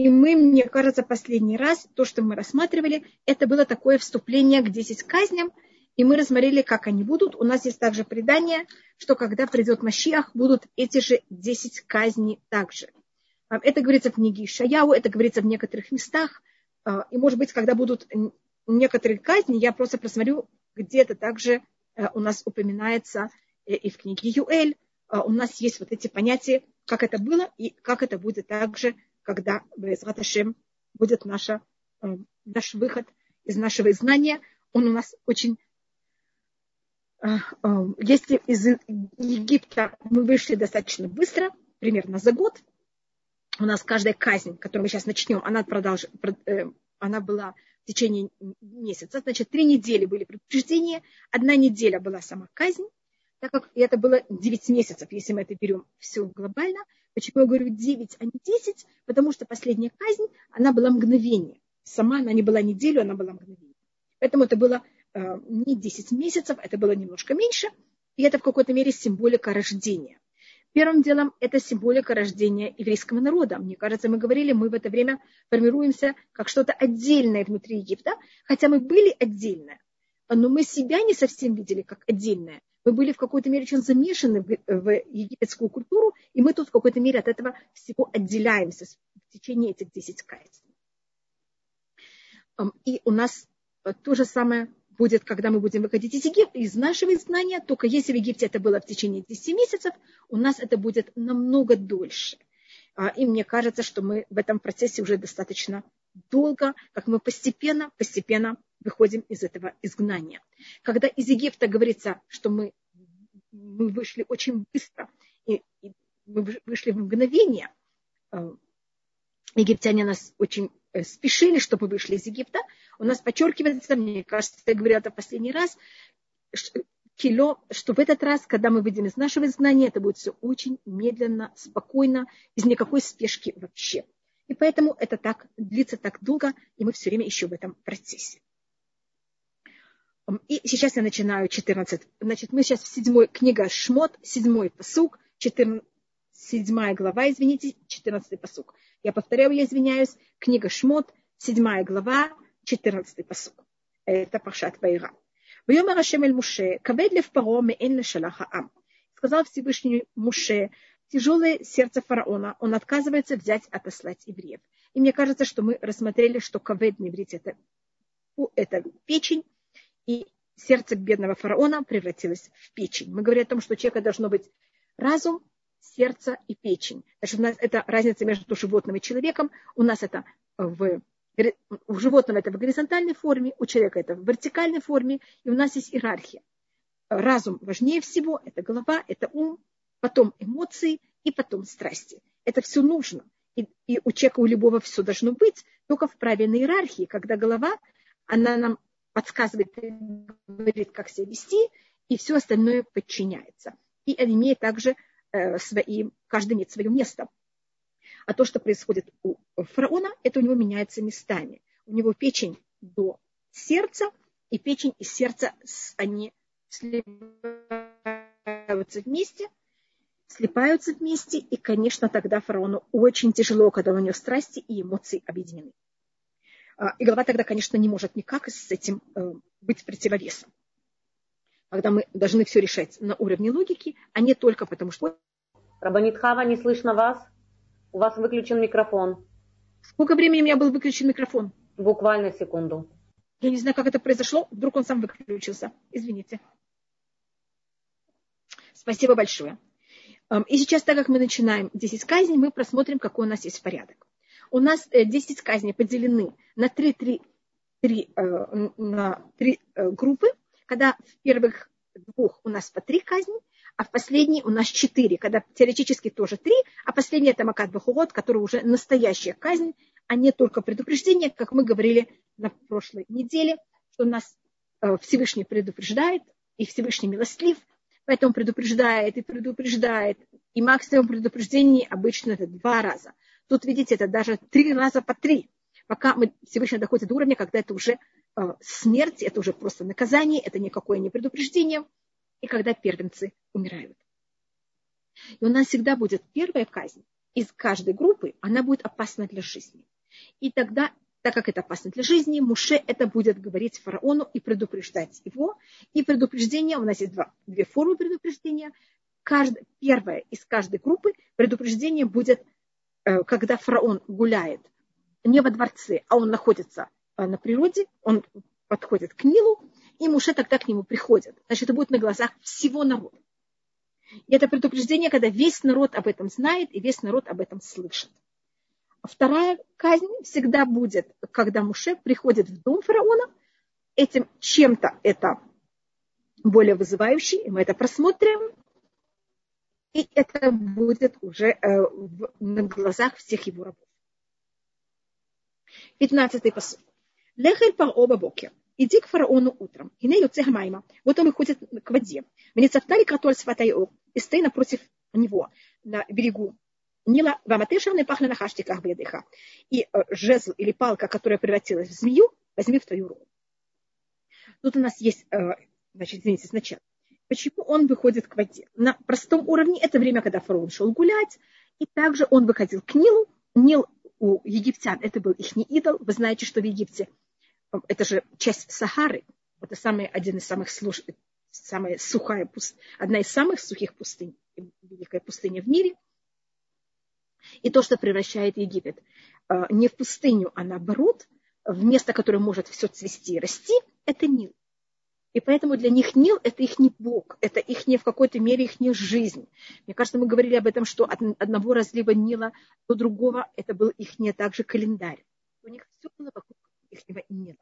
И мы, мне кажется, последний раз, то, что мы рассматривали, это было такое вступление к 10 казням, и мы рассмотрели, как они будут. У нас есть также предание, что когда придет Машиах, будут эти же 10 казней также. А, это говорится в книге Шаяу, это говорится в некоторых местах. А, и, может быть, когда будут некоторые казни, я просто просмотрю, где-то также э, у нас упоминается э, и в книге Юэль, а, у нас есть вот эти понятия, как это было и как это будет также, когда Безрат будет наша, э, наш выход из нашего знания. Он у нас очень если из Египта мы вышли достаточно быстро, примерно за год, у нас каждая казнь, которую мы сейчас начнем, она, продолж... она была в течение месяца. Значит, три недели были предупреждения, одна неделя была сама казнь, так как это было 9 месяцев, если мы это берем все глобально. Почему я говорю 9, а не 10? Потому что последняя казнь, она была мгновение. Сама она не была неделю, она была мгновение. Поэтому это было э, не 10 месяцев, это было немножко меньше. И это в какой-то мере символика рождения. Первым делом это символика рождения еврейского народа. Мне кажется, мы говорили, мы в это время формируемся как что-то отдельное внутри Египта, хотя мы были отдельно, но мы себя не совсем видели как отдельное. Мы были в какой-то мере очень замешаны в, в египетскую культуру, и мы тут в какой-то мере от этого всего отделяемся в течение этих 10 кайцев. И у нас то же самое будет, когда мы будем выходить из Египта, из нашего изгнания, только если в Египте это было в течение 10 месяцев, у нас это будет намного дольше. А, и мне кажется, что мы в этом процессе уже достаточно долго, как мы постепенно, постепенно выходим из этого изгнания. Когда из Египта говорится, что мы, мы вышли очень быстро, и, и мы вышли в мгновение, а, египтяне нас очень э, спешили, чтобы вышли из Египта, у нас подчеркивается, мне кажется, я говорила это в последний раз, кило, что в этот раз, когда мы выйдем из нашего изгнания, это будет все очень медленно, спокойно, без никакой спешки вообще. И поэтому это так длится так долго, и мы все время еще в этом процессе. И сейчас я начинаю 14. Значит, мы сейчас в седьмой книга Шмот, седьмой посук, 14, седьмая глава, извините, 14 посук. Я повторяю, я извиняюсь, книга Шмот, седьмая глава, 14 посук. Это Пашат ам. Сказал Всевышний Муше, тяжелое сердце фараона, он отказывается взять, отослать евреев. И мне кажется, что мы рассмотрели, что кавед на это, это печень, и сердце бедного фараона превратилось в печень. Мы говорим о том, что у человека должно быть разум, сердце и печень. Значит, у нас это разница между животным и человеком. У нас это в у животного это в горизонтальной форме, у человека это в вертикальной форме, и у нас есть иерархия. Разум важнее всего, это голова, это ум, потом эмоции и потом страсти. Это все нужно. И, и у человека, у любого все должно быть, только в правильной иерархии, когда голова, она нам подсказывает, говорит, как себя вести, и все остальное подчиняется. И имеет также э, свои, каждый имеет свое место. А то, что происходит у фараона, это у него меняется местами. У него печень до сердца, и печень и сердце, они сливаются вместе, слипаются вместе, и, конечно, тогда фараону очень тяжело, когда у него страсти и эмоции объединены. А, и голова тогда, конечно, не может никак с этим э, быть противовесом. Когда мы должны все решать на уровне логики, а не только потому, что... Рабанитхава, не слышно вас? У вас выключен микрофон. Сколько времени у меня был выключен микрофон? Буквально секунду. Я не знаю, как это произошло. Вдруг он сам выключился. Извините. Спасибо большое. Эм, и сейчас, так как мы начинаем 10 казней, мы просмотрим, какой у нас есть порядок. У нас 10 э, казней поделены на 3, 3, 3, на 3 э, группы, когда в первых двух у нас по 3 казни, а в последней у нас четыре, когда теоретически тоже три, а последний это Макат Бахурот, который уже настоящая казнь, а не только предупреждение, как мы говорили на прошлой неделе, что нас э, Всевышний предупреждает, и Всевышний милостлив, поэтому предупреждает и предупреждает, и максимум предупреждений обычно это два раза. Тут, видите, это даже три раза по три, пока мы Всевышний доходит до уровня, когда это уже э, смерть, это уже просто наказание, это никакое не предупреждение – и когда первенцы умирают. И у нас всегда будет первая казнь из каждой группы, она будет опасна для жизни. И тогда, так как это опасно для жизни, Муше это будет говорить фараону и предупреждать его. И предупреждение, у нас есть два, две формы предупреждения. Каждая, первая из каждой группы предупреждение будет, э, когда фараон гуляет не во дворце, а он находится э, на природе, он подходит к Нилу, и Муше тогда к нему приходит. Значит, это будет на глазах всего народа. И это предупреждение, когда весь народ об этом знает и весь народ об этом слышит. Вторая казнь всегда будет, когда Муше приходит в дом фараона. Этим чем-то это более вызывающий, и мы это просмотрим. И это будет уже э, в, на глазах всех его рабов. Пятнадцатый посуд. Лехель паро бокер иди к фараону утром. И не майма. Вот он выходит к воде. Мне цафтали кратоль сватайо. И стоит напротив него, на берегу Нила, ваматеша не пахли на хаштиках бедыха. И э, жезл или палка, которая превратилась в змею, возьми в твою руку. Тут у нас есть, э, значит, извините, сначала. Почему он выходит к воде? На простом уровне это время, когда фараон шел гулять, и также он выходил к Нилу. Нил у египтян это был их идол. Вы знаете, что в Египте это же часть Сахары, это самый, один из самых слуш... самая сухая пустыня, одна из самых сухих пустынь, великая пустыня в мире. И то, что превращает Египет э, не в пустыню, а наоборот, в место, которое может все цвести и расти, это Нил. И поэтому для них Нил – это их не Бог, это их не в какой-то мере их не жизнь. Мне кажется, мы говорили об этом, что от одного разлива Нила до другого это был их не также календарь. У них все было вокруг их Нила.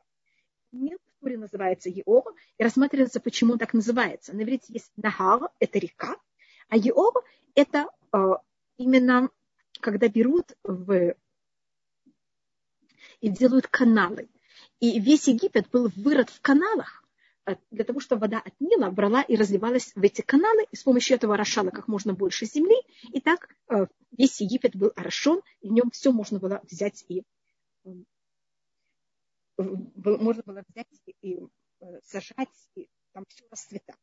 Нил в Туре называется Еор, и рассматривается, почему он так называется. На иврите есть Нахар, это река, а Еор – это э, именно когда берут в... и делают каналы. И весь Египет был вырод в каналах, для того, чтобы вода от Нила брала и разливалась в эти каналы, и с помощью этого орошала как можно больше земли, и так э, весь Египет был орошен, и в нем все можно было взять и можно было взять и э, сажать, и там все расцветало.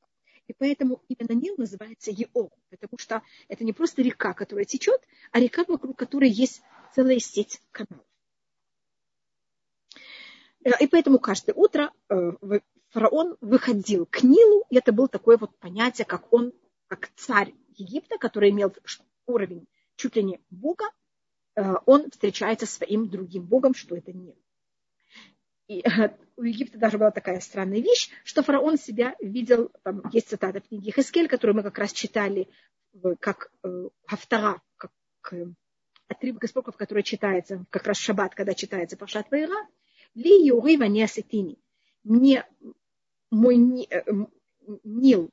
И поэтому именно Нил называется Ео, потому что это не просто река, которая течет, а река, вокруг которой есть целая сеть каналов. Э, и поэтому каждое утро э, фараон выходил к Нилу, и это было такое вот понятие, как он, как царь Египта, который имел уровень чуть ли не бога, он встречается своим другим богом, что это Нил. И у Египта даже была такая странная вещь, что фараон себя видел, там есть цитата в книге Хескель, которую мы как раз читали как э, как э, отрывок из пророков, который читается как раз в шаббат, когда читается Пашат Вайра, ли юрива не асетини. Мне мой э, Нил,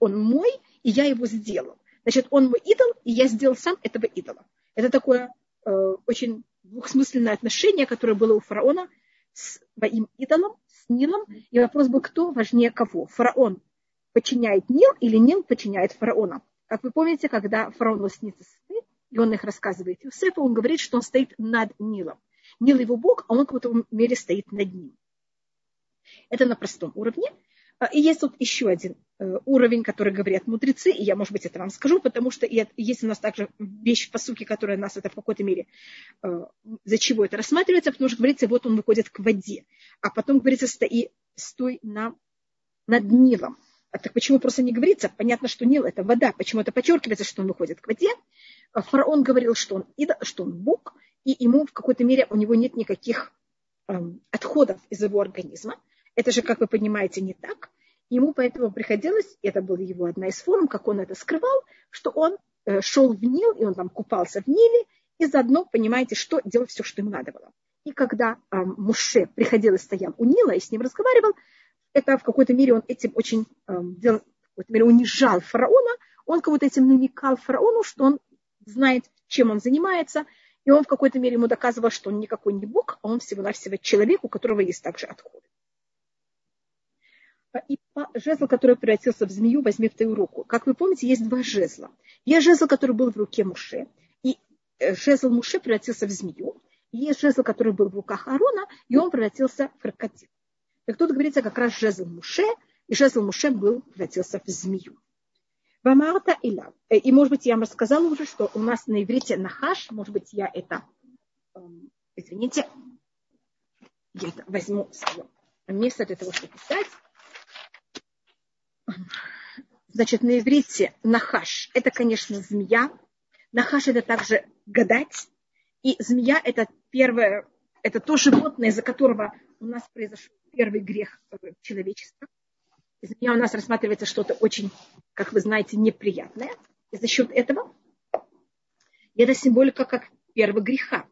он мой, и я его сделал. Значит, он мой идол, и я сделал сам этого идола. Это такое э, очень двухсмысленное отношение, которое было у фараона с своим идолом, с Нилом. И вопрос был, кто важнее кого? Фараон подчиняет Нил или Нил подчиняет фараона? Как вы помните, когда фараону снится сны, и он их рассказывает Юсефу, он говорит, что он стоит над Нилом. Нил его бог, а он в каком-то мере стоит над ним. Это на простом уровне. А, и есть тут еще один э, уровень, который говорят мудрецы, и я, может быть, это вам скажу, потому что есть у нас также вещь по сути, которая нас это в какой-то мере, э, за чего это рассматривается, потому что говорится, вот он выходит к воде, а потом говорится, стои, стой на, над Нилом. А так почему просто не говорится? Понятно, что Нил – это вода. Почему это подчеркивается, что он выходит к воде? А фараон говорил, что он, что он Бог, и ему в какой-то мере у него нет никаких эм, отходов из его организма. Это же, как вы понимаете, не так. Ему поэтому приходилось, это была его одна из форм, как он это скрывал, что он э, шел в Нил, и он там купался в Ниле, и заодно, понимаете, что делал все, что ему надо было. И когда э, Муше приходил и стоял у Нила и с ним разговаривал, это в какой-то мере он этим очень э, делал, в какой-то мере унижал фараона, он кого-то этим намекал фараону, что он знает, чем он занимается, и он в какой-то мере ему доказывал, что он никакой не бог, а он всего-навсего человек, у которого есть также отходы и жезл, который превратился в змею, возьми в твою руку. Как вы помните, есть два жезла. Есть жезл, который был в руке Муше, и э, жезл Муше превратился в змею. И есть жезл, который был в руках Аарона, и он превратился в крокодил. Так тут говорится как раз жезл Муше, и жезл Муше был превратился в змею. Вамарта Иля. Э, и, может быть, я вам рассказала уже, что у нас на иврите нахаш, может быть, я это эм, извините, я возьму свое место для того, чтобы писать. Значит, на иврите нахаш – это, конечно, змея. Нахаш – это также гадать. И змея – это первое, это то животное, из-за которого у нас произошел первый грех человечества. Змея у нас рассматривается что-то очень, как вы знаете, неприятное. И за счет этого и это символика как первого греха.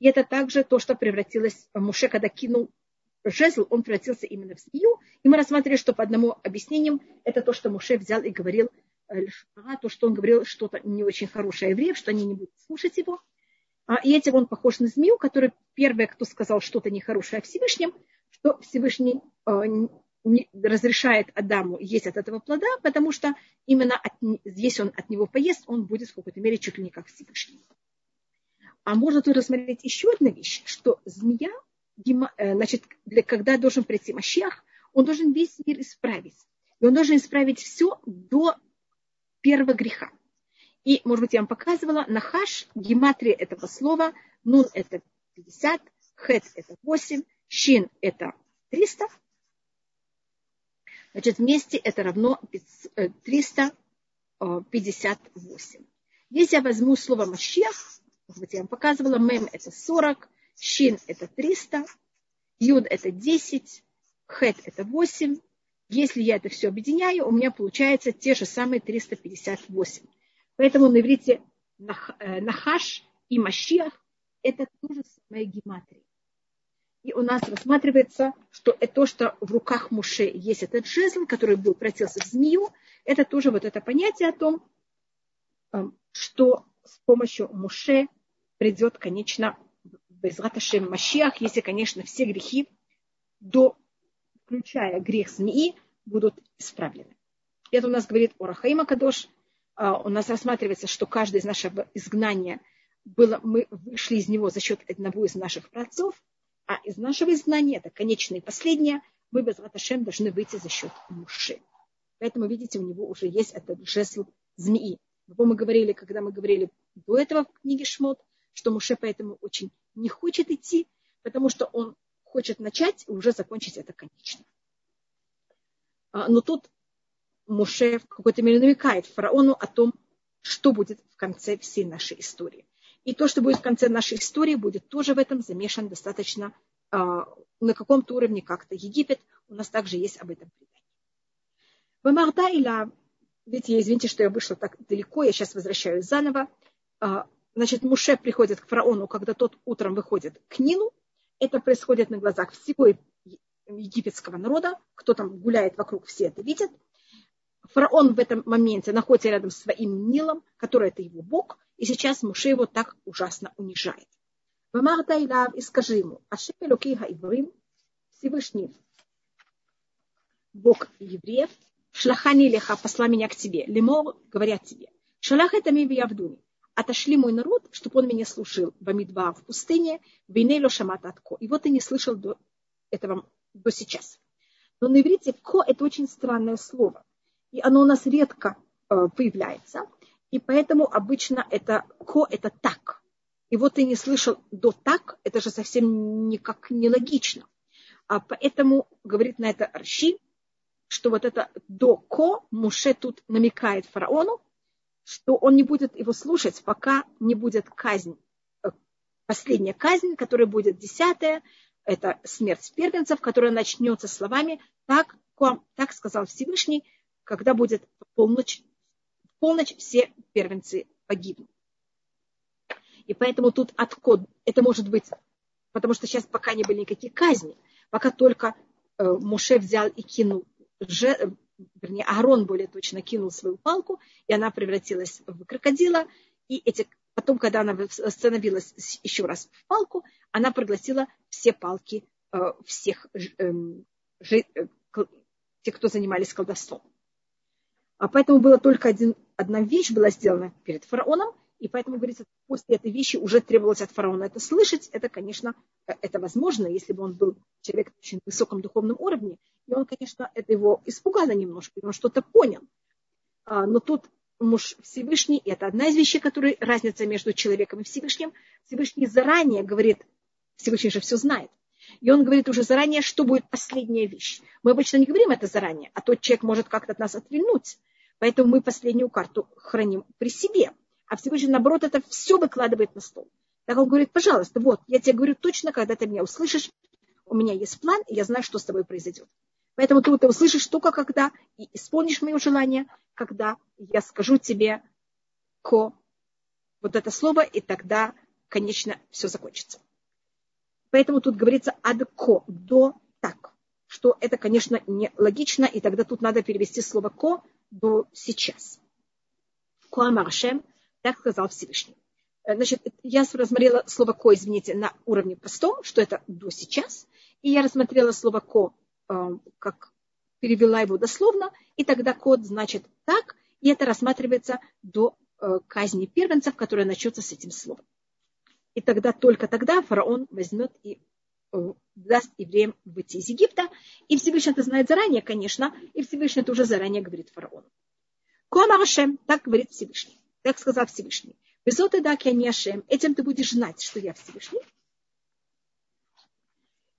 И это также то, что превратилось в Муше, когда кинул жезл, он превратился именно в змею. И мы рассматривали, что по одному объяснению это то, что Муше взял и говорил, э, то, что он говорил что-то не очень хорошее евреев, что они не будут слушать его. А, и этим он похож на змею, который первый, кто сказал что-то нехорошее о Всевышнем, что Всевышний э, разрешает Адаму есть от этого плода, потому что именно от, если он от него поест, он будет в какой-то мере чуть ли не как Всевышний. А можно тут рассмотреть еще одну вещь, что змея, э, значит, для, когда должен прийти Машех, он должен весь мир исправить. И он должен исправить все до первого греха. И, может быть, я вам показывала, нахаш, гематрия этого слова, нун это 50, хет это 8, шин это 300. Значит, вместе это равно 358. Э, Если я возьму слово Машех, вот я вам показывала, мем это 40, шин это 300, юд это 10, хет это 8. Если я это все объединяю, у меня получается те же самые 358. Поэтому на иврите э, нахаш и машиах это тоже самая гематрия. И у нас рассматривается, что это то, что в руках Муше есть этот жезл, который был превратился в змею, это тоже вот это понятие о том, эм, что с помощью Муше придет, конечно, Безраташем Машиах, если, конечно, все грехи, до, включая грех змеи, будут исправлены. Это у нас говорит Орахаима Кадош. А, у нас рассматривается, что каждое из нашего изгнания было, мы вышли из него за счет одного из наших праотцов, а из нашего изгнания, это конечное и последнее, мы без Раташем должны выйти за счет Муши. Поэтому, видите, у него уже есть этот жезл змеи. Мы говорили, когда мы говорили до этого в книге Шмот, что Муше поэтому очень не хочет идти, потому что он хочет начать и уже закончить это конечно. А, но тут Муше в какой-то мере намекает фараону о том, что будет в конце всей нашей истории. И то, что будет в конце нашей истории, будет тоже в этом замешан достаточно а, на каком-то уровне как-то Египет. У нас также есть об этом предание. Бамарда Иля, видите, извините, что я вышла так далеко, я сейчас возвращаюсь заново. А, значит, Муше приходит к фараону, когда тот утром выходит к Нину. Это происходит на глазах всего египетского народа. Кто там гуляет вокруг, все это видят. Фараон в этом моменте находится рядом с своим Нилом, который это его бог, и сейчас Муше его так ужасно унижает. И скажи ему, Ашем Элокей Хаиврим, Всевышний, Бог евреев, Шлахани Леха, посла меня к тебе, Лемор, говорят тебе, Шалах это ми Явдуни, отошли мой народ, чтобы он меня слушал в Амидба в пустыне, Бейнейло Шамататко. И вот ты не слышал до этого до сейчас. Но на иврите ко это очень странное слово. И оно у нас редко э, появляется. И поэтому обычно это ко это так. И вот ты не слышал до так, это же совсем никак нелогично. А поэтому говорит на это Арши, что вот это до ко Муше тут намекает фараону, что он не будет его слушать, пока не будет казнь, э, последняя казнь, которая будет десятая, это смерть первенцев, которая начнется словами «так, так сказал Всевышний, когда будет полночь, полночь все первенцы погибнут». И поэтому тут откод, это может быть, потому что сейчас пока не были никакие казни, пока только э, Муше взял и кинул же, вернее, Аарон более точно кинул свою палку, и она превратилась в крокодила, и эти, потом, когда она становилась еще раз в палку, она проглотила все палки э, всех эм, э, тех, кто занимались колдовством. А поэтому была только один, одна вещь была сделана перед фараоном, и поэтому, говорится, после этой вещи уже требовалось от фараона это слышать. Это, конечно, э, это возможно, если бы он был человек на очень высоком духовном уровне. И он, конечно, это его испугало немножко, он что-то понял. А, но тут муж Всевышний, и это одна из вещей, которые разница между человеком и Всевышним. Всевышний заранее говорит Всевышний же все знает. И он говорит уже заранее, что будет последняя вещь. Мы обычно не говорим это заранее, а тот человек может как-то от нас отвильнуть. Поэтому мы последнюю карту храним при себе. А Всевышний, наоборот, это все выкладывает на стол. Так он говорит, пожалуйста, вот, я тебе говорю точно, когда ты меня услышишь, у меня есть план, и я знаю, что с тобой произойдет. Поэтому ты это услышишь только когда и исполнишь мое желание, когда я скажу тебе ко вот это слово, и тогда, конечно, все закончится. Поэтому тут говорится адко, до так, что это, конечно, не логично, и тогда тут надо перевести слово ко до сейчас. Ко Амаршем, так сказал Всевышний. Э, значит, я рассмотрела слово ко, извините, на уровне простом, что это до сейчас, и я рассмотрела слово ко, э, как перевела его дословно, и тогда код значит так, и это рассматривается до э, казни первенцев, которая начнется с этим словом. И тогда, только тогда фараон возьмет и даст евреям выйти из Египта. И Всевышний это знает заранее, конечно, и Всевышний это уже заранее говорит фараону. Коамарашем, так говорит Всевышний, так сказал Всевышний. Везот и дак я не Ашем, этим ты будешь знать, что я Всевышний.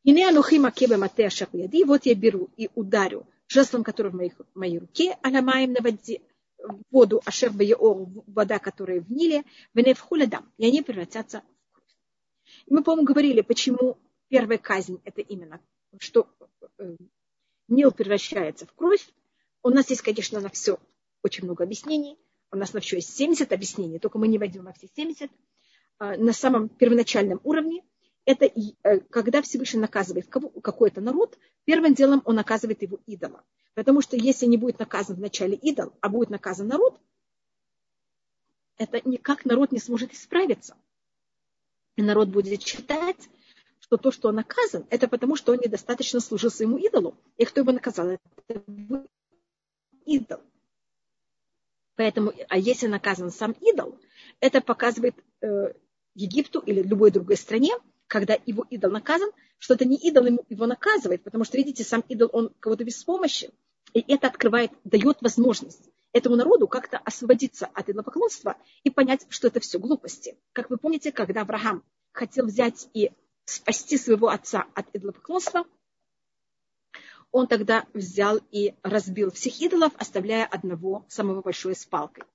И не анухи макебе мате яди, вот я беру и ударю жезлом, который в моих, моей руке, аламаем на воде, воду ашер бееор, вода, которая в Ниле, веневхуля дам, и они превратятся в кровь. Мы, по-моему, говорили, почему первая казнь это именно, что э, Нил превращается в кровь. У нас есть, конечно, на все очень много объяснений. У нас на все есть 70 объяснений, только мы не войдем во все 70. А, на самом первоначальном уровне это э, когда Всевышний наказывает какой-то народ, первым делом он наказывает его идола. Потому что если не будет наказан вначале идол, а будет наказан народ, это никак народ не сможет исправиться. Народ будет считать, что то, что он наказан, это потому, что он недостаточно служил своему идолу. И кто его наказал? Это идол. Поэтому, а если наказан сам идол, это показывает э, Египту или любой другой стране, когда его идол наказан, что это не идол ему его наказывает, потому что, видите, сам идол, он кого-то беспомощен. И это открывает, дает возможность этому народу как-то освободиться от идолопоклонства и понять, что это все глупости. Как вы помните, когда Авраам хотел взять и спасти своего отца от идолопоклонства, он тогда взял и разбил всех идолов, оставляя одного самого большого с палкой.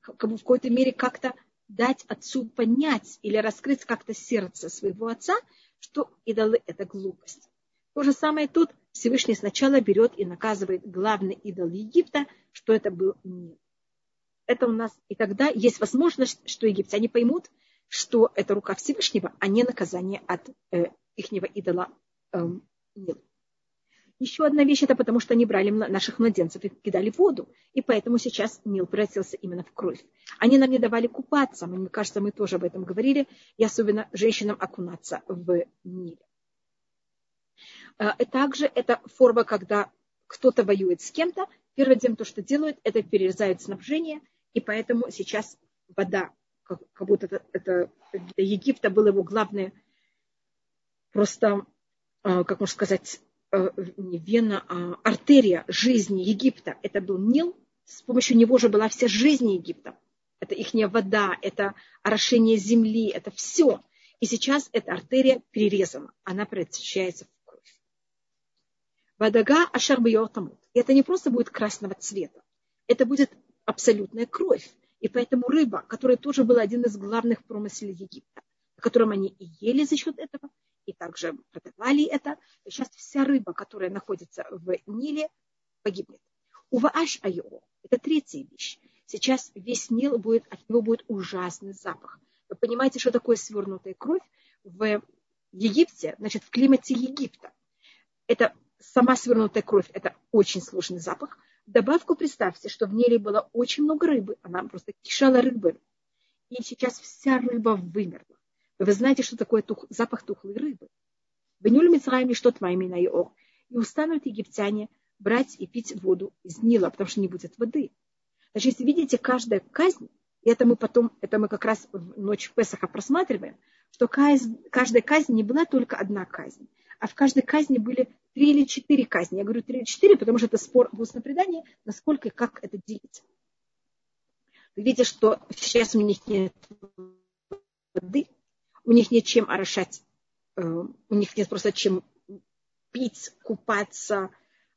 Как бы в какой-то мере как-то дать отцу понять или раскрыть как-то сердце своего отца, что идолы – это глупость. То же самое тут Всевышний сначала берет и наказывает главный идол Египта, что это был мир. Это у нас, и тогда есть возможность, что египтяне поймут, что это рука Всевышнего, а не наказание от э, ихнего идола э, Нил. Еще одна вещь, это потому что они брали наших младенцев и кидали в воду. И поэтому сейчас Нил превратился именно в кровь. Они нам не давали купаться. Мне кажется, мы тоже об этом говорили. И особенно женщинам окунаться в Ниле. А, и также это форма, когда кто-то воюет с кем-то. Первым делом то, что делают, это перерезают снабжение. И поэтому сейчас вода, как, как будто это, это для Египта было его главное просто, а, как можно сказать, Э, не вена, а артерия жизни Египта, это был Нил, с помощью него же была вся жизнь Египта. Это их вода, это орошение земли, это все. И сейчас эта артерия перерезана, она превращается в кровь. Вадага ашар тамут. И это не просто будет красного цвета, это будет абсолютная кровь. И поэтому рыба, которая тоже была один из главных промыслей Египта, о котором они и ели за счет этого, и также продавали это. Сейчас вся рыба, которая находится в Ниле, погибнет. Увааш айо. Это третья вещь. Сейчас весь Нил будет, от него будет ужасный запах. Вы понимаете, что такое свернутая кровь в Египте, значит, в климате Египта. Это сама свернутая кровь, это очень сложный запах. добавку представьте, что в Ниле было очень много рыбы, она просто кишала рыбы. И сейчас вся рыба вымерла. Вы знаете, что такое тух, запах тухлой рыбы. Бенюль Мицраем что твоими на Иор. И устанут египтяне брать и пить воду из Нила, потому что не будет воды. Значит, если видите, каждая казнь, и это мы потом, это мы как раз в ночь Песаха просматриваем, что казнь, каждая казнь не была только одна казнь, а в каждой казни были три или четыре казни. Я говорю три или четыре, потому что это спор в устном предании, насколько и как это делить. Вы видите, что сейчас у них нет воды, у них нет чем орошать э, у них нет просто чем пить, купаться,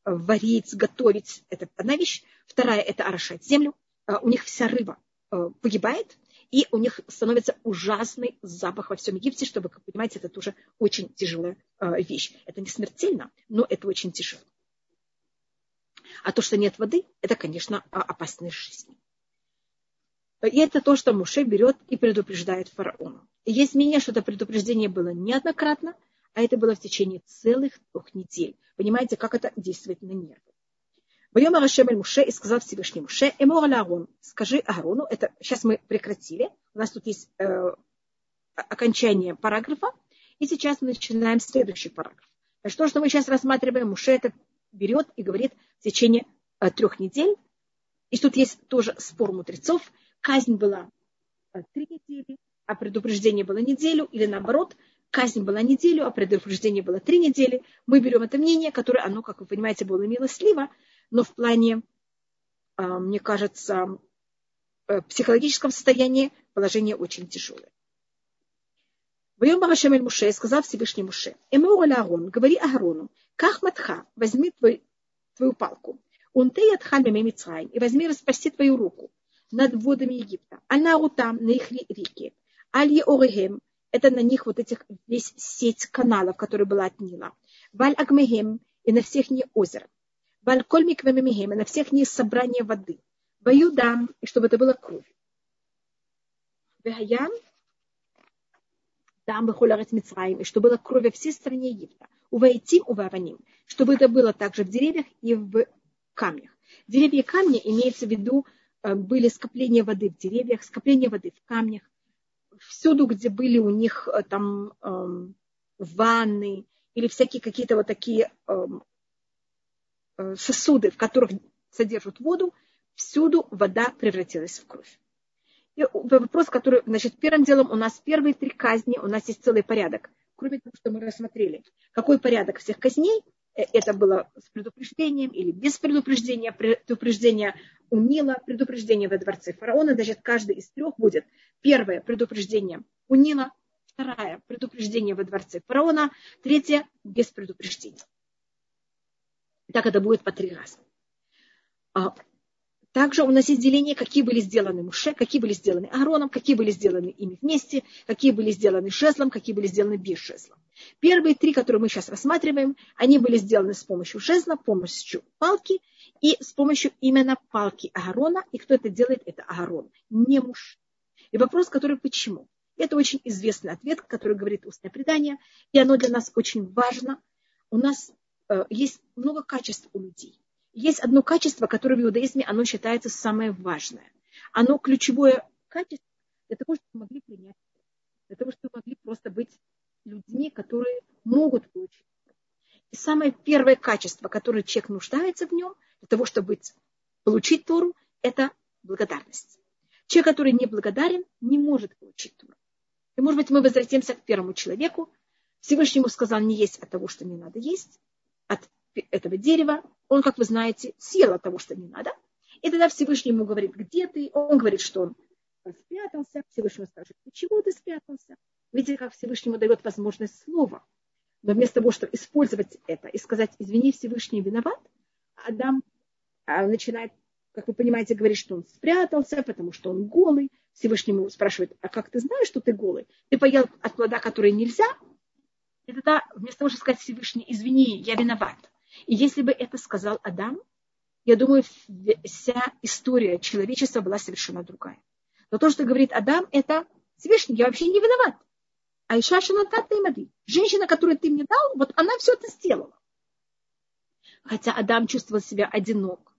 варить, готовить. Это одна вещь. Вторая – это орошать землю. Э, у них вся рыба э, погибает, и у них становится ужасный запах во всем Египте, чтобы, как понимаете, это тоже очень тяжелая вещь. Это не смертельно, но это очень тяжело. А то, что нет воды, это, конечно, опасная жизнь. И это то, что Муше берет и предупреждает фараона. И есть мнение, что это предупреждение было неоднократно, а это было в течение целых двух недель. Понимаете, как это действует на нервы. Боем Арашем Муше и сказал Всевышний Муше, Эмор Аарон, скажи Аарону, это сейчас мы прекратили, у нас тут есть э, окончание параграфа, и сейчас мы начинаем следующий параграф. Значит, то, что мы сейчас рассматриваем, Муше это берет и говорит в течение э, трех недель. И тут есть тоже спор мудрецов. Казнь была э, три недели, а предупреждение было неделю, или наоборот, казнь была неделю, а предупреждение было три недели. Мы берем это мнение, которое, оно, как вы понимаете, было милостливо, но в плане, э, мне кажется, психологическом состоянии положение очень тяжелое. Воем Барашем Муше сказал Всевышний Муше, Эмеу Аарон, говори Аарону, как матха, возьми твой, твою палку, он ты и возьми распасти твою руку над водами Египта, аль нарутам, на их реки, аль орехем, это на них вот этих весь сеть каналов, которая была от Нила, валь агмехем, и на всех не озеро, валь кольмик вемемехем, и на всех не собрание воды, ваюдам, и чтобы это было кровь. Вегаям, там выхолярать Мицраим, и чтобы было кровь во всей стране Египта. Увайтим, уваваним, чтобы это было также в деревьях и в камнях. Деревья и камни имеется в виду были скопления воды в деревьях, скопления воды в камнях. Всюду, где были у них э, там эм, ванны или всякие какие-то вот такие эм, э, сосуды, в которых содержат воду, всюду вода превратилась в кровь. И вопрос, который, значит, первым делом у нас первые три казни, у нас есть целый порядок. Кроме того, что мы рассмотрели. Какой порядок всех казней? Э, это было с предупреждением или без предупреждения, предупреждение у Нила, предупреждение во дворце фараона. Значит, каждый из трех будет. Первое предупреждение у Нила, второе предупреждение во дворце фараона, третье без предупреждения. Так это будет по три раза. Также у нас есть деление, какие были сделаны Муше, какие были сделаны Аароном, какие были сделаны ими вместе, какие были сделаны жезлом, какие были сделаны без жезла. Первые три, которые мы сейчас рассматриваем, они были сделаны с помощью жезла, с помощью палки и с помощью именно палки Аарона. И кто это делает, это Аарон, не Муше. И вопрос, который почему? Это очень известный ответ, который говорит устное предание, и оно для нас очень важно. У нас э, есть много качеств у людей. Есть одно качество, которое в иудаизме оно считается самое важное. Оно ключевое качество для того, чтобы могли принять, для того, чтобы могли просто быть людьми, которые могут получить. И самое первое качество, которое человек нуждается в нем, для того, чтобы получить Тору, это благодарность. Человек, который не благодарен, не может получить Тору. И, может быть, мы возвратимся к первому человеку. Всевышнему сказал не есть от того, что не надо есть, от этого дерева, он, как вы знаете, съел от того, что не надо. И тогда Всевышний ему говорит, где ты? Он говорит, что он спрятался. Всевышний скажет, почему ты спрятался? Видите, как Всевышнему дает возможность слова. Но вместо того, чтобы использовать это и сказать, извини, Всевышний виноват, Адам а, начинает, как вы понимаете, говорить, что он спрятался, потому что он голый. Всевышний ему спрашивает, а как ты знаешь, что ты голый? Ты поел от плода, который нельзя? И тогда вместо того, чтобы сказать Всевышний, извини, я виноват, и если бы это сказал Адам, я думаю, вся история человечества была совершенно другая. Но то, что говорит Адам, это Всевышний, я вообще не виноват. А Иша Шанатат Мады. Женщина, которую ты мне дал, вот она все это сделала. Хотя Адам чувствовал себя одинок.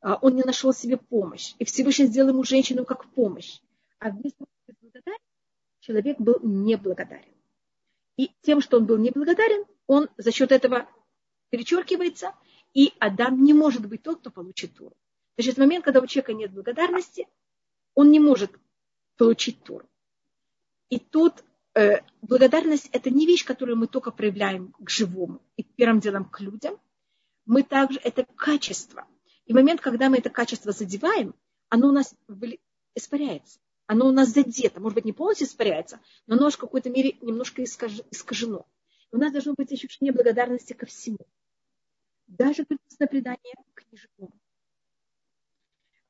А, он не нашел себе помощь. И Всевышний сделал ему женщину как помощь. А вместо благодарности человек был неблагодарен. И тем, что он был неблагодарен, он за счет этого перечеркивается, и Адам не может быть тот, кто получит Туру. Значит, в момент, когда у человека нет благодарности, он не может получить Туру. И тут э, благодарность – это не вещь, которую мы только проявляем к живому и первым делом к людям. Мы также, это качество. И момент, когда мы это качество задеваем, оно у нас испаряется. Оно у нас задето. Может быть, не полностью испаряется, но оно в какой-то мере немножко искажено. У нас должно быть ощущение благодарности ко всему. Даже к предание книжному.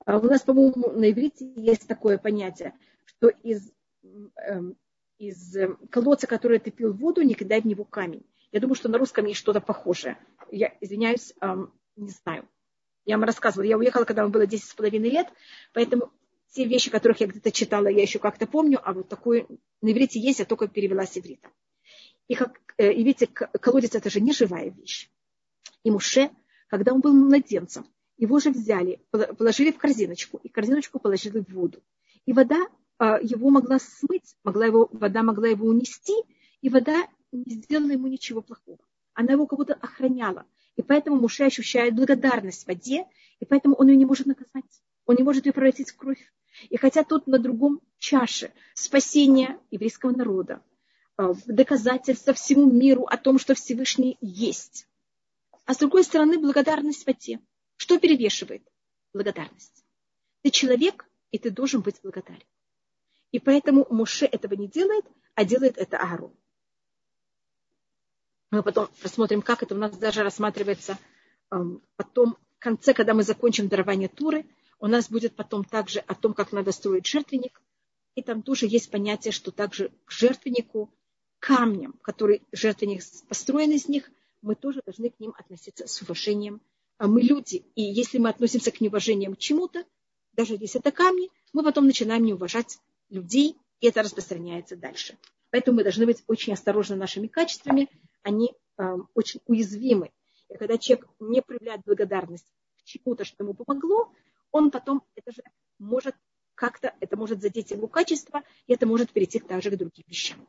А у нас, по-моему, на иврите есть такое понятие, что из, эм, из колодца, который ты пил воду, не кидай в него камень. Я думаю, что на русском есть что-то похожее. Я извиняюсь, эм, не знаю. Я вам рассказывала, я уехала, когда мне было 10 с половиной лет, поэтому те вещи, которых я где-то читала, я еще как-то помню, а вот такое на иврите есть, я только перевела с иврита. И, как, э, и видите, колодец это же не живая вещь. И Муше, когда он был младенцем, его же взяли, положили в корзиночку, и корзиночку положили в воду. И вода а, его могла смыть, могла его, вода могла его унести, и вода не сделала ему ничего плохого. Она его как будто охраняла. И поэтому Муше ощущает благодарность воде, и поэтому он ее не может наказать. Он не может ее превратить в кровь. И хотя тут на другом чаше спасение еврейского народа, а, доказательство всему миру о том, что Всевышний есть. А с другой стороны, благодарность в воде. Что перевешивает? Благодарность. Ты человек, и ты должен быть благодарен. И поэтому Муше этого не делает, а делает это Аарон. Мы потом посмотрим, как это у нас даже рассматривается эм, потом в конце, когда мы закончим дарование Туры, у нас будет потом также о том, как надо строить жертвенник. И там тоже есть понятие, что также к жертвеннику, камням, который жертвенник построен из них, мы тоже должны к ним относиться с уважением. А мы люди, и если мы относимся к неуважениям к чему-то, даже если это камни, мы потом начинаем не уважать людей, и это распространяется дальше. Поэтому мы должны быть очень осторожны нашими качествами, они э, очень уязвимы. И когда человек не проявляет благодарность к чему-то, что ему помогло, он потом это же может как-то, это может задеть его качество, и это может перейти также к другим вещам.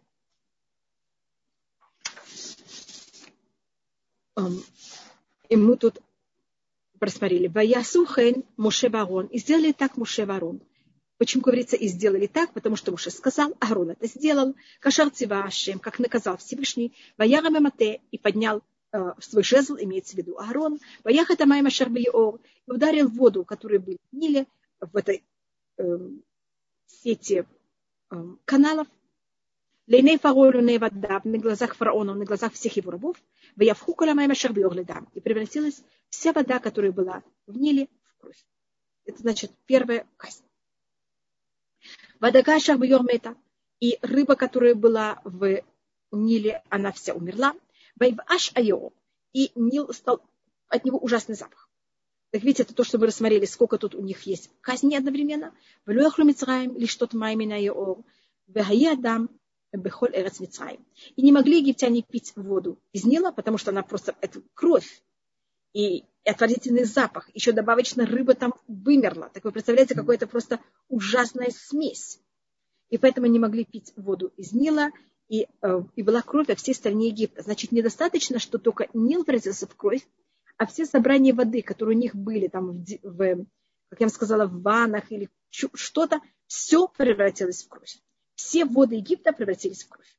И мы тут просмотрели. Ваясу хен Муше Варон. И сделали так Муше Варон. Почему говорится и сделали так? Потому что Муше сказал, Арон это сделал, Кашар Цивашем, как наказал Всевышний, Ваяра Мемате и поднял э, свой жезл, имеется в виду Аарон, Ваяха Майма Шарбиор, и ударил в воду, которая была в Ниле, в этой э, сети э, каналов, Лейней не вода на глазах фараона, на глазах всех его рабов, в Явху Каламайма Шарбиогледам, и превратилась вся вода, которая была в Ниле, в кровь. Это значит первая казнь. Вода Шарбиор и рыба, которая была в Ниле, она вся умерла. Вайваш Айо, и Нил стал, от него ужасный запах. Так видите, это то, что мы рассмотрели, сколько тут у них есть казни одновременно. В Люяхлу Мицраем, лишь тот Маймина Йоор, Вехаядам, Бехоль Эрец Мицраим. И не могли египтяне пить воду из Нила, потому что она просто, это кровь и отвратительный запах. Еще добавочно рыба там вымерла. Так вы представляете, какая-то просто ужасная смесь. И поэтому не могли пить воду из Нила, и, э, и была кровь во всей стране Египта. Значит, недостаточно, что только Нил превратился в кровь, а все собрания воды, которые у них были там, в, в как я вам сказала, в ваннах или что-то, все превратилось в кровь все воды Египта превратились в кровь.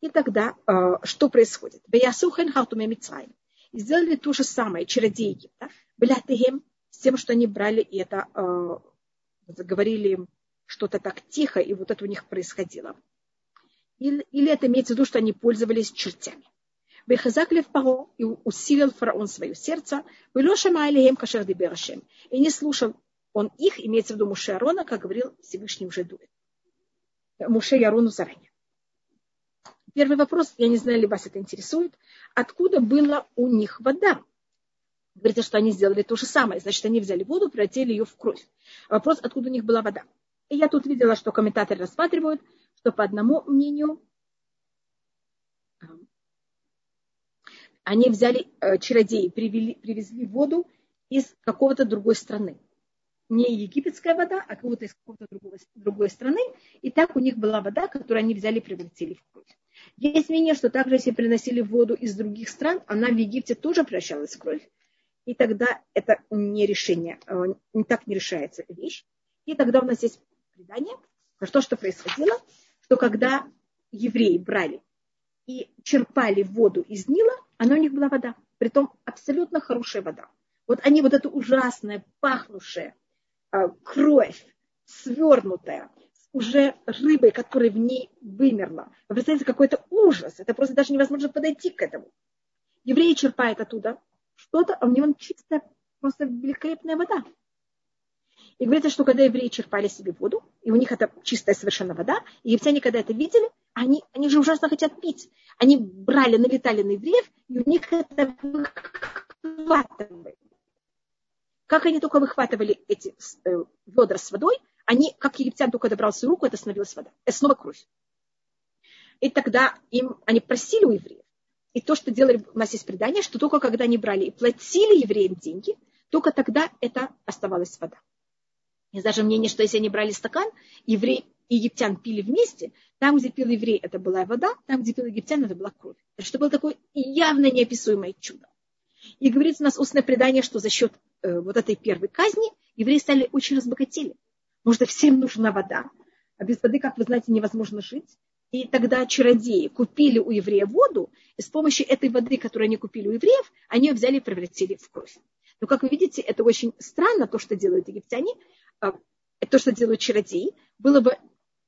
И тогда э, что происходит? И сделали то же самое чародеи Египта, блятыгем, с тем, что они брали и это, э, говорили что-то так тихо, и вот это у них происходило. Или, или это имеется в виду, что они пользовались чертями. Бехазакли в паро и усилил фараон свое сердце, и не слушал он их, имеется в виду Муше Арона, как говорил Всевышний уже дует. Муше Ярону заранее. Первый вопрос, я не знаю, ли вас это интересует. Откуда была у них вода? Говорится, что они сделали то же самое. Значит, они взяли воду, превратили ее в кровь. Вопрос, откуда у них была вода. И я тут видела, что комментаторы рассматривают, что по одному мнению они взяли э, чародеи, привели, привезли воду из какого-то другой страны не египетская вода, а кого-то из какой-то другой, страны. И так у них была вода, которую они взяли и превратили в кровь. Есть мнение, что также, если приносили воду из других стран, она в Египте тоже превращалась в кровь. И тогда это не решение, э, не так не решается вещь. И тогда у нас есть предание про то, что происходило, что когда евреи брали и черпали воду из Нила, она у них была вода. Притом абсолютно хорошая вода. Вот они вот это ужасное, пахнущее, Э, кровь свернутая, уже рыбой, которая в ней вымерла. Вы представляете, какой-то ужас. Это просто даже невозможно подойти к этому. Евреи черпают оттуда что-то, а у него чистая, просто великолепная вода. И говорится, что когда евреи черпали себе воду, и у них это чистая совершенно вода, и египтяне, когда это видели, они, они же ужасно хотят пить. Они брали, налетали на евреев, и у них это выхватывали. Как они только выхватывали эти э, ведра с водой, они, как египтян только добрался руку, это становилась вода. Это снова кровь. И тогда им, они просили у евреев. И то, что делали, у нас есть предание, что только когда они брали и платили евреям деньги, только тогда это оставалась вода. Есть даже мнение, что если они брали стакан, еврей и египтян пили вместе, там, где пил еврей, это была вода, там, где пил египтян, это была кровь. Что было такое явно неописуемое чудо. И говорится у нас устное предание, что за счет вот этой первой казни евреи стали очень разбогатели. Потому что всем нужна вода. А без воды, как вы знаете, невозможно жить. И тогда чародеи купили у еврея воду, и с помощью этой воды, которую они купили у евреев, они ее взяли и превратили в кровь. Но, как вы видите, это очень странно, то, что делают египтяне, а, то, что делают чародеи. Было бы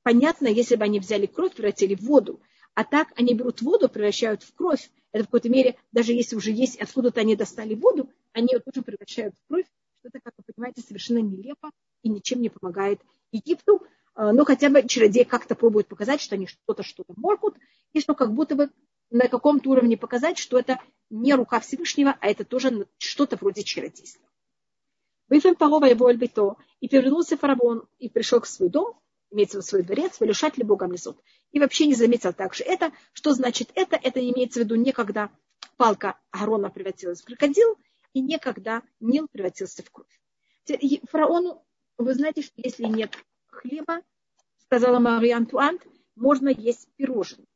понятно, если бы они взяли кровь, превратили в воду. А так они берут воду, превращают в кровь. Это в какой-то мере, даже если уже есть, откуда-то они достали воду, они ее тоже превращают в кровь. Что-то, как вы понимаете, совершенно нелепо и ничем не помогает Египту. А, но хотя бы чародеи как-то пробуют показать, что они что-то, что-то могут, и что как будто бы на каком-то уровне показать, что это не рука Всевышнего, а это тоже что-то вроде чародейства. Выфем парова его альбито, и повернулся фараон, и пришел к свой дом, имеется в свой дворец, вылюшать ли Богом несут. И вообще не заметил также это. Что значит это? Это имеется в виду не когда палка Аарона превратилась в крокодил, и не когда Нил превратился в кровь. Фараону вы знаете, что если нет хлеба, сказала Мария Антуант, можно есть пирожные.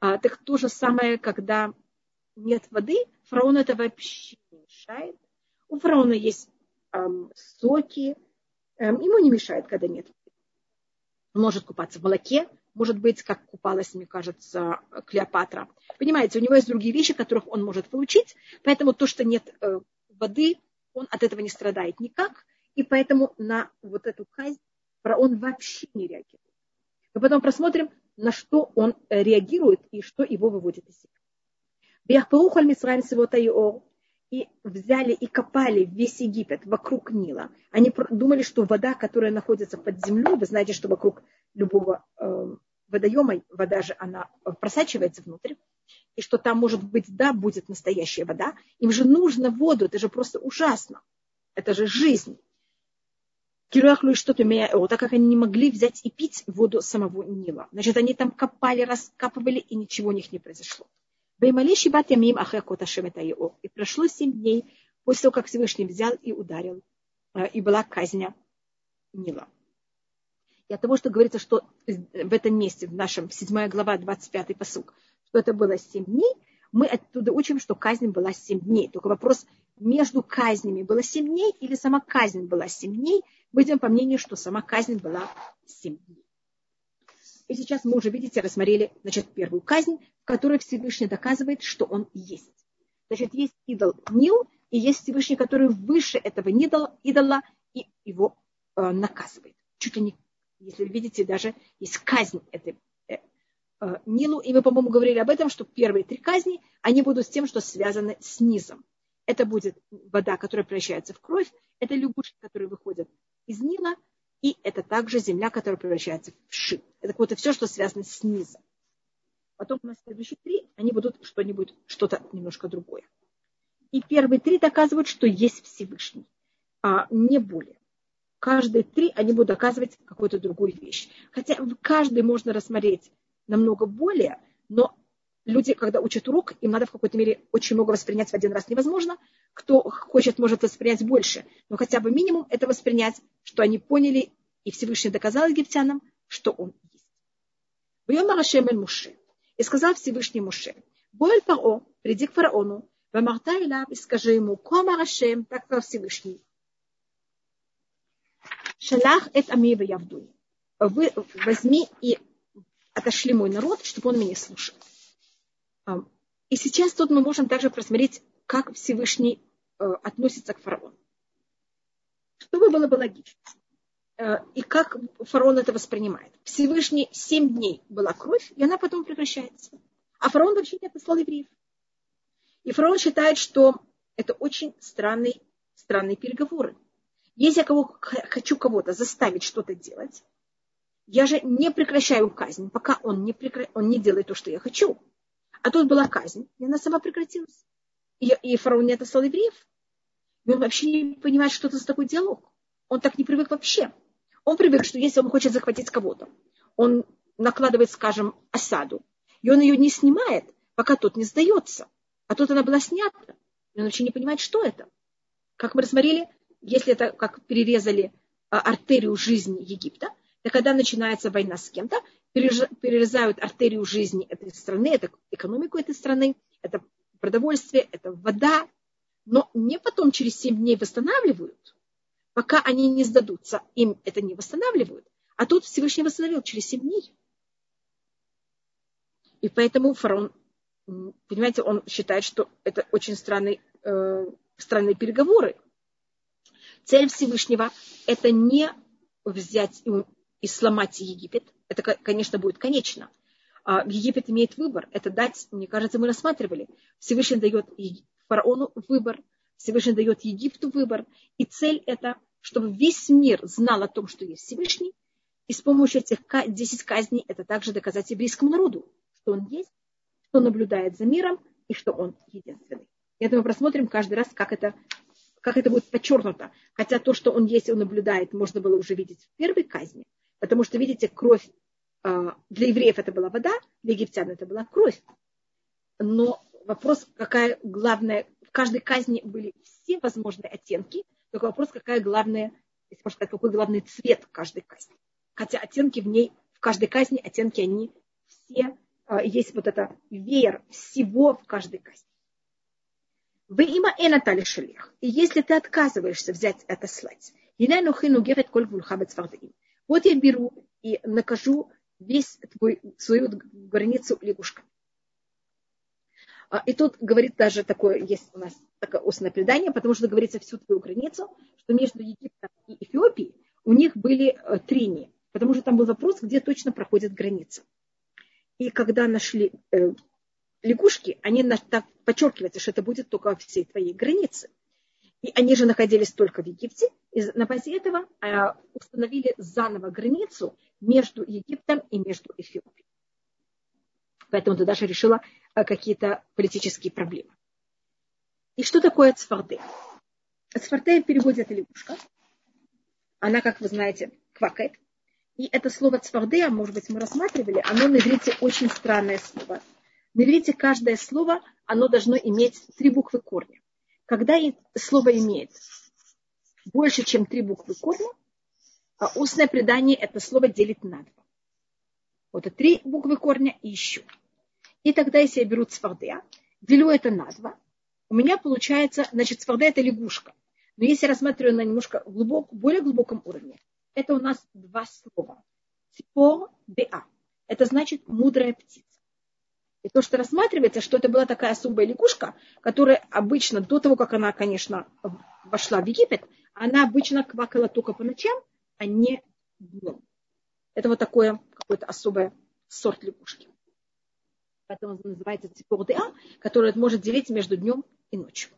А, так то же самое, когда нет воды, фараону это вообще не мешает. У фараона есть эм, соки, эм, ему не мешает, когда нет. Он может купаться в молоке, может быть, как купалась, мне кажется, Клеопатра. Понимаете, у него есть другие вещи, которых он может получить, поэтому то, что нет э, воды, он от этого не страдает никак. И поэтому на вот эту казнь фараон вообще не реагирует. Мы потом просмотрим, на что он э, реагирует и что его выводит из себя. И взяли и копали весь Египет вокруг Нила. Они думали, что вода, которая находится под землей, вы знаете, что вокруг любого э, водоема вода же, она просачивается внутрь, и что там, может быть, да, будет настоящая вода. Им же нужно воду, это же просто ужасно. Это же жизнь. Кирахлю что-то так как они не могли взять и пить воду самого Нила. Значит, они там копали, раскапывали, и ничего у них не произошло. И прошло семь дней после того, как Всевышний взял и ударил, и была казня Нила. И от того, что говорится, что в этом месте, в нашем 7 глава, 25 посук, что это было семь дней, мы оттуда учим, что казнь была семь дней. Только вопрос, между казнями было семь дней или сама казнь была семь дней, мы идем по мнению, что сама казнь была семь дней. И сейчас мы уже, видите, рассмотрели значит, первую казнь, которой Всевышний доказывает, что он есть. Значит, есть идол Нил, и есть Всевышний, который выше этого идола, и его э, наказывает. Чуть ли не, если видите, даже есть казнь этой э, э, Нилу. И мы, по-моему, говорили об этом, что первые три казни, они будут с тем, что связаны с низом. Это будет вода, которая превращается в кровь. Это лягушки, которые выходят из Нила. И это также земля, которая превращается в шип. Это вот все, что связано с низом. Потом у нас следующие три, они будут что-нибудь, что-то немножко другое. И первые три доказывают, что есть Всевышний, а не более. Каждые три они будут доказывать какую-то другую вещь. Хотя в каждой можно рассмотреть намного более, но люди, когда учат урок, им надо в какой-то мере очень много воспринять в один раз невозможно. Кто хочет, может воспринять больше. Но хотя бы минимум это воспринять, что они поняли, и Всевышний доказал египтянам, что он есть. Бьем Арашем Муше. И сказал Всевышний Муше, Боэль Паро, приди к фараону, Вамарта и скажи ему, Ком Арашем, так сказал Всевышний. Шалах эт ами явдуй. Вы возьми и отошли мой народ, чтобы он меня слушал. И сейчас тут мы можем также просмотреть, как Всевышний э, относится к фараону. Чтобы было бы логично. Э, и как фараон это воспринимает. Всевышний семь дней была кровь, и она потом прекращается. А фараон вообще не отослал евреев. И фараон считает, что это очень странные, странные переговоры. Если я кого, хочу кого-то заставить что-то делать, я же не прекращаю казнь, пока он не, прекра... он не делает то, что я хочу. А тут была казнь, и она сама прекратилась. И, и фараон не отослал евреев. И он вообще не понимает, что это за такой диалог. Он так не привык вообще. Он привык, что если он хочет захватить кого-то, он накладывает, скажем, осаду, и он ее не снимает, пока тот не сдается. А тут она была снята, и он вообще не понимает, что это. Как мы рассмотрели, если это как перерезали а, артерию жизни Египта, то когда начинается война с кем-то, перерезают артерию жизни этой страны, это экономику этой страны, это продовольствие, это вода, но не потом через 7 дней восстанавливают, пока они не сдадутся, им это не восстанавливают. А тут Всевышний восстановил через семь дней. И поэтому фараон, понимаете, он считает, что это очень странные, э, странные переговоры. Цель Всевышнего – это не взять и сломать Египет. Это, конечно, будет конечно. А Египет имеет выбор. Это дать, мне кажется, мы рассматривали. Всевышний дает фараону выбор, Всевышний дает Египту выбор. И цель это чтобы весь мир знал о том, что есть Всевышний, и с помощью этих 10 казней это также доказать еврейскому народу, что он есть, что наблюдает за миром и что он единственный. Это мы просмотрим каждый раз, как это, как это будет подчеркнуто. Хотя то, что он есть и он наблюдает, можно было уже видеть в первой казни, потому что, видите, кровь а, для евреев это была вода, для египтян это была кровь. Но вопрос, какая главная, в каждой казни были все возможные оттенки – только вопрос, какая главная, если можно сказать, какой главный цвет каждой казни. Хотя оттенки в ней, в каждой казни оттенки, они все, а, есть вот это веер всего в каждой казни. Вы има и Натали Шелех. И если ты отказываешься взять это слать, вот я беру и накажу весь твой, свою границу лягушками. А, и тут говорит даже такое, есть у нас такое устное предание, потому что говорится всю твою границу, что между Египтом и Эфиопией у них были э, трения, потому что там был вопрос, где точно проходит граница. И когда нашли э, лягушки, они так подчеркиваются, что это будет только всей твоей границе. И они же находились только в Египте, и на базе этого э, установили заново границу между Египтом и между Эфиопией. Поэтому ты даже решила э, какие-то политические проблемы. И что такое цфарде? Цфарде в это лягушка. Она, как вы знаете, квакает. И это слово цфардея, может быть, мы рассматривали, оно на иврите очень странное слово. На иврите каждое слово, оно должно иметь три буквы корня. Когда слово имеет больше, чем три буквы корня, а устное предание это слово делит на два. Вот три буквы корня и еще. И тогда, если я беру цвардея, делю это на два, у меня получается, значит, цварда это лягушка. Но если я рассматриваю на немножко глубок, более глубоком уровне, это у нас два слова. Ципор беа. Это значит мудрая птица. И то, что рассматривается, что это была такая особая лягушка, которая обычно, до того, как она, конечно, вошла в Египет, она обычно квакала только по ночам, а не днем. Это вот такое какое-то особое сорт лягушки. Поэтому называется ципор деа, который может делить между днем и ночью.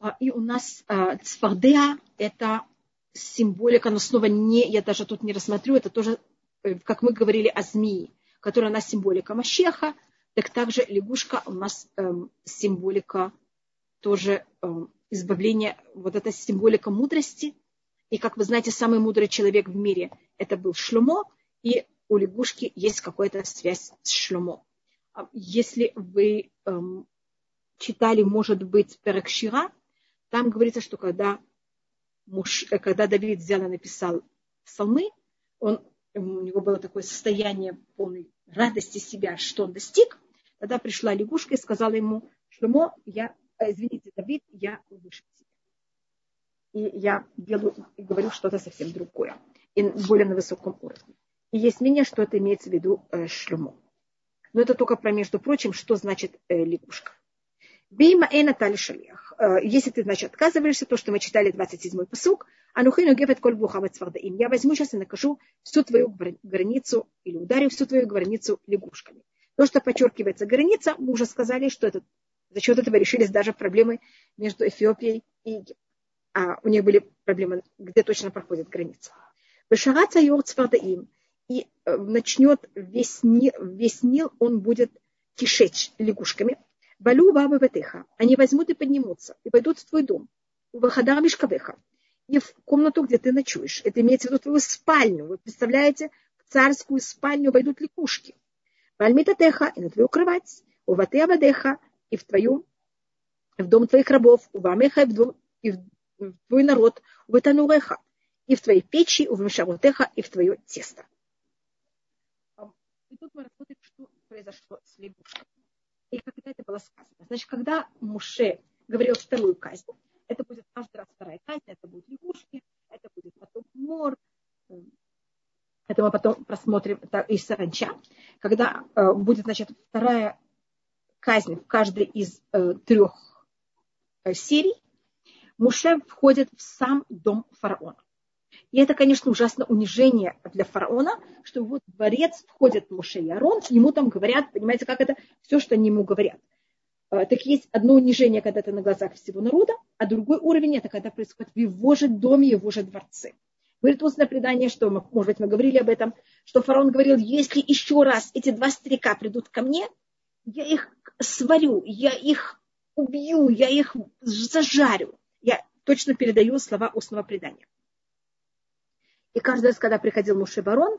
А, и у нас а, цфардеа – это символика, но снова не, я даже тут не рассмотрю, это тоже, э, как мы говорили о змеи, которая у нас символика Машеха, так также лягушка у нас эм, символика тоже эм, избавления, вот эта символика мудрости. И, как вы знаете, самый мудрый человек в мире – это был Шлюмо, и у лягушки есть какая-то связь с Шлюмо. А если вы эм, читали, может быть, Перекшира, там говорится, что когда, муж, э, когда Давид взял и написал псалмы, он, у него было такое состояние полной радости себя, что он достиг. Тогда пришла лягушка и сказала ему, Шлюмо, я, э, извините, Давид, я выше тебя. И я делаю, говорю что-то совсем другое, и более на высоком уровне. И есть мнение, что это имеется в виду э, шлюмо. Но это только про, между прочим, что значит э, лягушка. Бейма шалиях. Э, если ты, значит, отказываешься, то, что мы читали 27-й посук, анухину гефет коль свардаим. Я возьму сейчас и накажу всю твою границу или ударю всю твою границу лягушками. То, что подчеркивается граница, мы уже сказали, что это, за счет этого решились даже проблемы между Эфиопией и Египтом. А у них были проблемы, где точно проходит граница. Вышараться юрт свардаим. И э, начнет весь, весь Нил, он будет кишечь лягушками – Балю бабы бетыха. Они возьмут и поднимутся, и пойдут в твой дом. У выхода мишкавеха. И в комнату, где ты ночуешь. Это имеется в виду твою спальню. Вы представляете, в царскую спальню войдут лягушки. Вальмитатеха и на твою кровать. У ваты и в твою, в дом твоих рабов. У вамеха и в, дом, и в, в твой народ. У ватануреха и в твоей печи, у вмешавотеха и в твое тесто. И тут мы рассмотрим, что произошло с лягушками и когда это было сказано. Значит, когда Муше говорил вторую казнь, это будет каждый раз вторая казнь, это будут лягушки, это будет потом мор, это мы потом просмотрим из саранча, когда э, будет, значит, вторая казнь в каждой из э, трех э, серий, Муше входит в сам дом фараона. И это, конечно, ужасно унижение для фараона, что вот дворец входят Муше и Арон, ему там говорят, понимаете, как это, все, что они ему говорят. А, так есть одно унижение, когда это на глазах всего народа, а другой уровень это когда происходит в его же доме, его же дворце. Говорит устное предание, что, может быть, мы говорили об этом, что фараон говорил, если еще раз эти два старика придут ко мне, я их сварю, я их убью, я их зажарю. Я точно передаю слова устного предания. И каждый раз, когда приходил Муше Барон,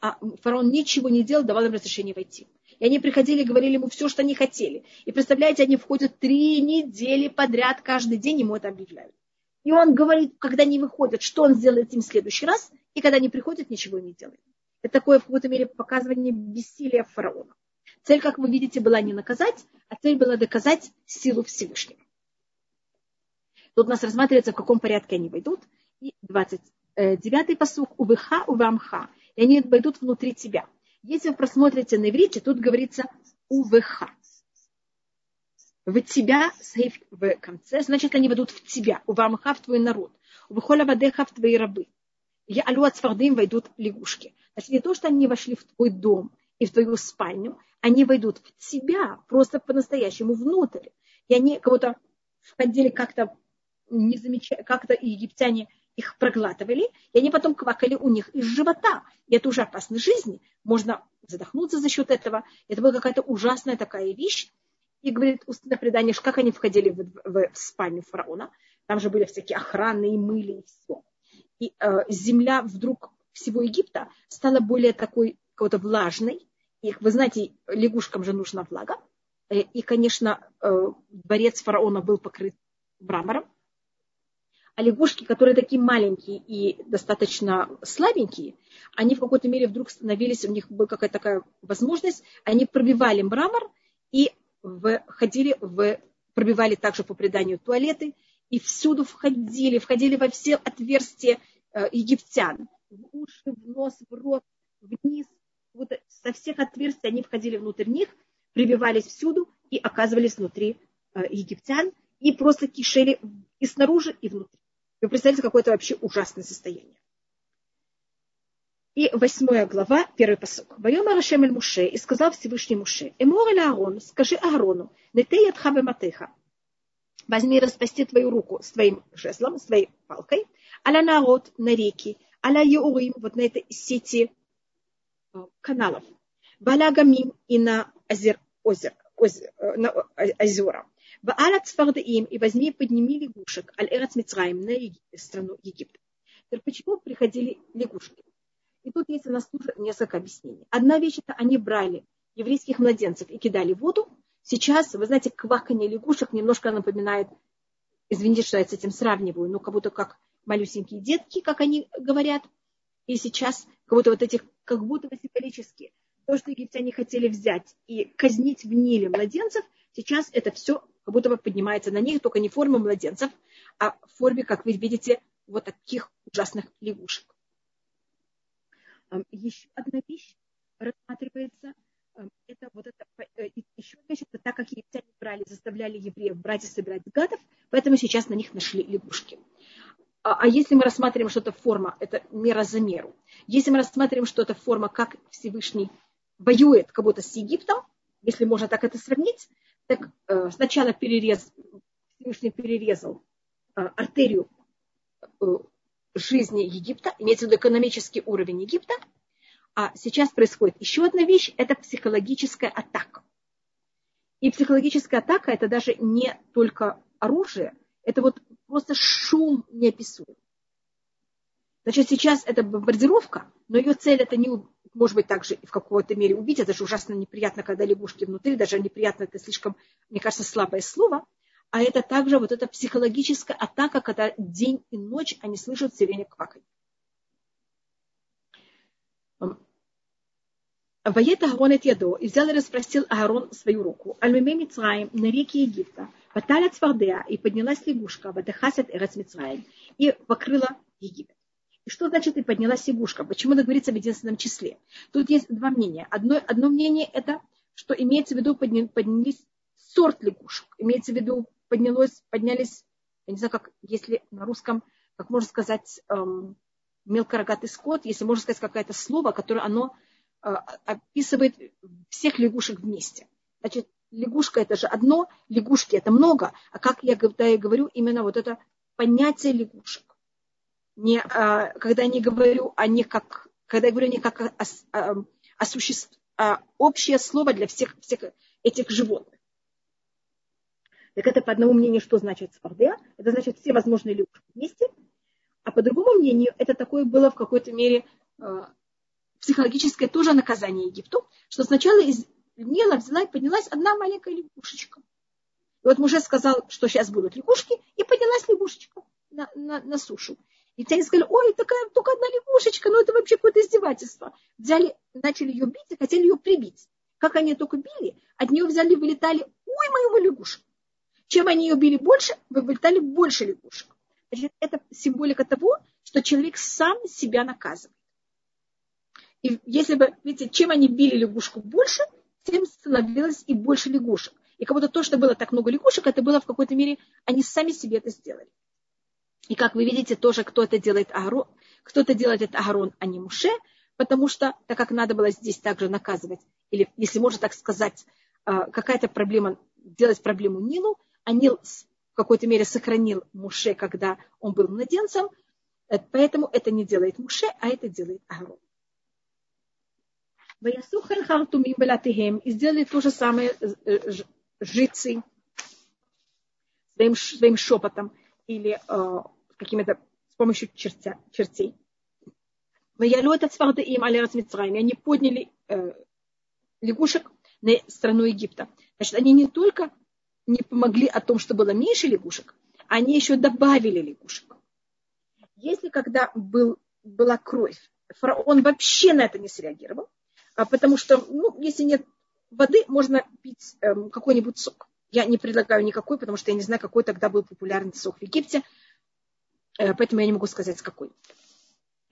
а фараон ничего не делал, давал им разрешение войти. И они приходили и говорили ему все, что они хотели. И представляете, они входят три недели подряд, каждый день ему это объявляют. И он говорит, когда они выходят, что он сделает им в следующий раз, и когда они приходят, ничего не делает. Это такое в какой-то мере показывание бессилия фараона. Цель, как вы видите, была не наказать, а цель была доказать силу Всевышнего. Тут у нас рассматривается, в каком порядке они войдут. И 20 Э, посук увыха увамха, и они войдут внутри тебя. Если вы просмотрите на иврите, тут говорится увыха. В тебя, в конце, значит, они войдут в тебя, увамха в твой народ, увыхоля вадеха в твои рабы. Я алю от свардым войдут лягушки. Значит, не то, что они вошли в твой дом и в твою спальню, они войдут в тебя, просто по-настоящему внутрь. И они кого-то входили как-то не замечая, как-то египтяне их проглатывали, и они потом квакали у них из живота. И это уже опасно жизни. Можно задохнуться за счет этого. Это была какая-то ужасная такая вещь. И говорит устное предание, как они входили в, в, в спальню фараона. Там же были всякие охраны и мыли и все. И э, земля вдруг всего Египта стала более такой какой-то влажной. И, вы знаете, лягушкам же нужна влага. Э, и, конечно, э, дворец фараона был покрыт мрамором а лягушки, которые такие маленькие и достаточно слабенькие, они в какой-то мере вдруг становились, у них была какая-то такая возможность, они пробивали мрамор и входили в, пробивали также по преданию туалеты, и всюду входили, входили во все отверстия э, египтян. В уши, в нос, в рот, вниз. Вот со всех отверстий они входили внутрь них, прибивались всюду и оказывались внутри э, египтян и просто кишели и снаружи, и внутри. Вы представляете, какое это вообще ужасное состояние. И восьмая глава, первый посок. Воем Арашем Муше, и сказал Всевышний Муше, Эмор или Аарон, скажи Аарону, нетей от матеха, возьми и распасти твою руку с твоим жезлом, с твоей палкой, аля народ на реки, аля Еурим, вот на этой сети э, каналов, Баля Гамим и на озер, озер, озер, э, на э, озера. Ваала цфардаим, и возьми и подними лягушек, аль эрец Мицраим, на страну Египта. Теперь, почему приходили лягушки? И тут есть у нас тоже несколько объяснений. Одна вещь это они брали еврейских младенцев и кидали в воду. Сейчас, вы знаете, кваканье лягушек немножко напоминает, извините, что я с этим сравниваю, но как будто как малюсенькие детки, как они говорят. И сейчас как будто вот этих, как будто бы символически, то, что египтяне хотели взять и казнить в Ниле младенцев, сейчас это все как будто бы поднимается на них, только не в форме младенцев, а в форме, как вы видите, вот таких ужасных лягушек. Еще одна вещь рассматривается, это вот это, э, еще одна вещь, это так как египтяне брали заставляли евреев брать и собирать гадов, поэтому сейчас на них нашли лягушки. А, а если мы рассматриваем, что это форма, это мера за меру. Если мы рассматриваем, что это форма, как Всевышний воюет как будто с Египтом, если можно так это сравнить, так э, сначала перерез, Всевышний перерезал э, артерию э, жизни Египта, имеется в виду экономический уровень Египта, а сейчас происходит еще одна вещь, это психологическая атака. И психологическая атака это даже не только оружие, это вот просто шум неописуемый. Значит, сейчас это бомбардировка, но ее цель это не, может быть, также в какой-то мере убить. Это же ужасно неприятно, когда лягушки внутри, даже неприятно, это слишком, мне кажется, слабое слово. А это также вот эта психологическая атака, когда день и ночь они слышат время квакать. Вает Агарон от Ядо, и взял и расспросил Агарон свою руку. Альмиме Мицраем на реке Египта. Ваталя Цвардея, и поднялась лягушка, Ватахасет Эрец Мицраем, и покрыла Египет. И что значит и поднялась лягушка? Почему это говорится в единственном числе? Тут есть два мнения. Одно, одно мнение это, что имеется в виду поднялись сорт лягушек. Имеется в виду поднялось, поднялись, я не знаю, как, если на русском, как можно сказать, эм, мелкорогатый скот, если можно сказать какое-то слово, которое оно э, описывает всех лягушек вместе. Значит, лягушка это же одно, лягушки это много, а как я, когда я говорю именно вот это понятие лягушек не, а, когда я не говорю о них как, когда я говорю не как о, о, о существ, а общее слово для всех, всех этих животных. Так это по одному мнению, что значит свардея. Это значит все возможные люди вместе. А по другому мнению, это такое было в какой-то мере э, психологическое тоже наказание Египту, что сначала из Нила взяла и поднялась одна маленькая лягушечка. И вот муж сказал, что сейчас будут лягушки, и поднялась лягушечка на, на, на сушу. И те сказали, ой, такая только одна лягушечка, ну это вообще какое-то издевательство. Взяли, начали ее бить и хотели ее прибить. Как они только били, от нее взяли, вылетали, ой, моего лягушек. Чем они ее били больше, вылетали больше лягушек. Значит, это символика того, что человек сам себя наказывает. И если бы, видите, чем они били лягушку больше, тем становилось и больше лягушек. И как будто то, что было так много лягушек, это было в какой-то мере, они сами себе это сделали. И как вы видите, тоже кто-то делает Аарон, кто-то делает это Аарон, а не Муше, потому что, так как надо было здесь также наказывать, или, если можно так сказать, а, какая-то проблема, делать проблему Нилу, а Нил в какой-то мере сохранил Муше, когда он был младенцем, э, поэтому это не делает Муше, а это делает Аарон. И сделали то же самое э, э, жрецы своим, своим шепотом или э, какими-то с помощью чертя, чертей. Ваялю это им алерас Мицраим. И они подняли э, лягушек на страну Египта. Значит, они не только не помогли о том, что было меньше лягушек, они еще добавили лягушек. Если когда был, была кровь, фараон вообще на это не среагировал, а потому что, ну, если нет воды, можно пить э, какой-нибудь сок. Я не предлагаю никакой, потому что я не знаю, какой тогда был популярный сок в Египте. Э, поэтому я не могу сказать, какой.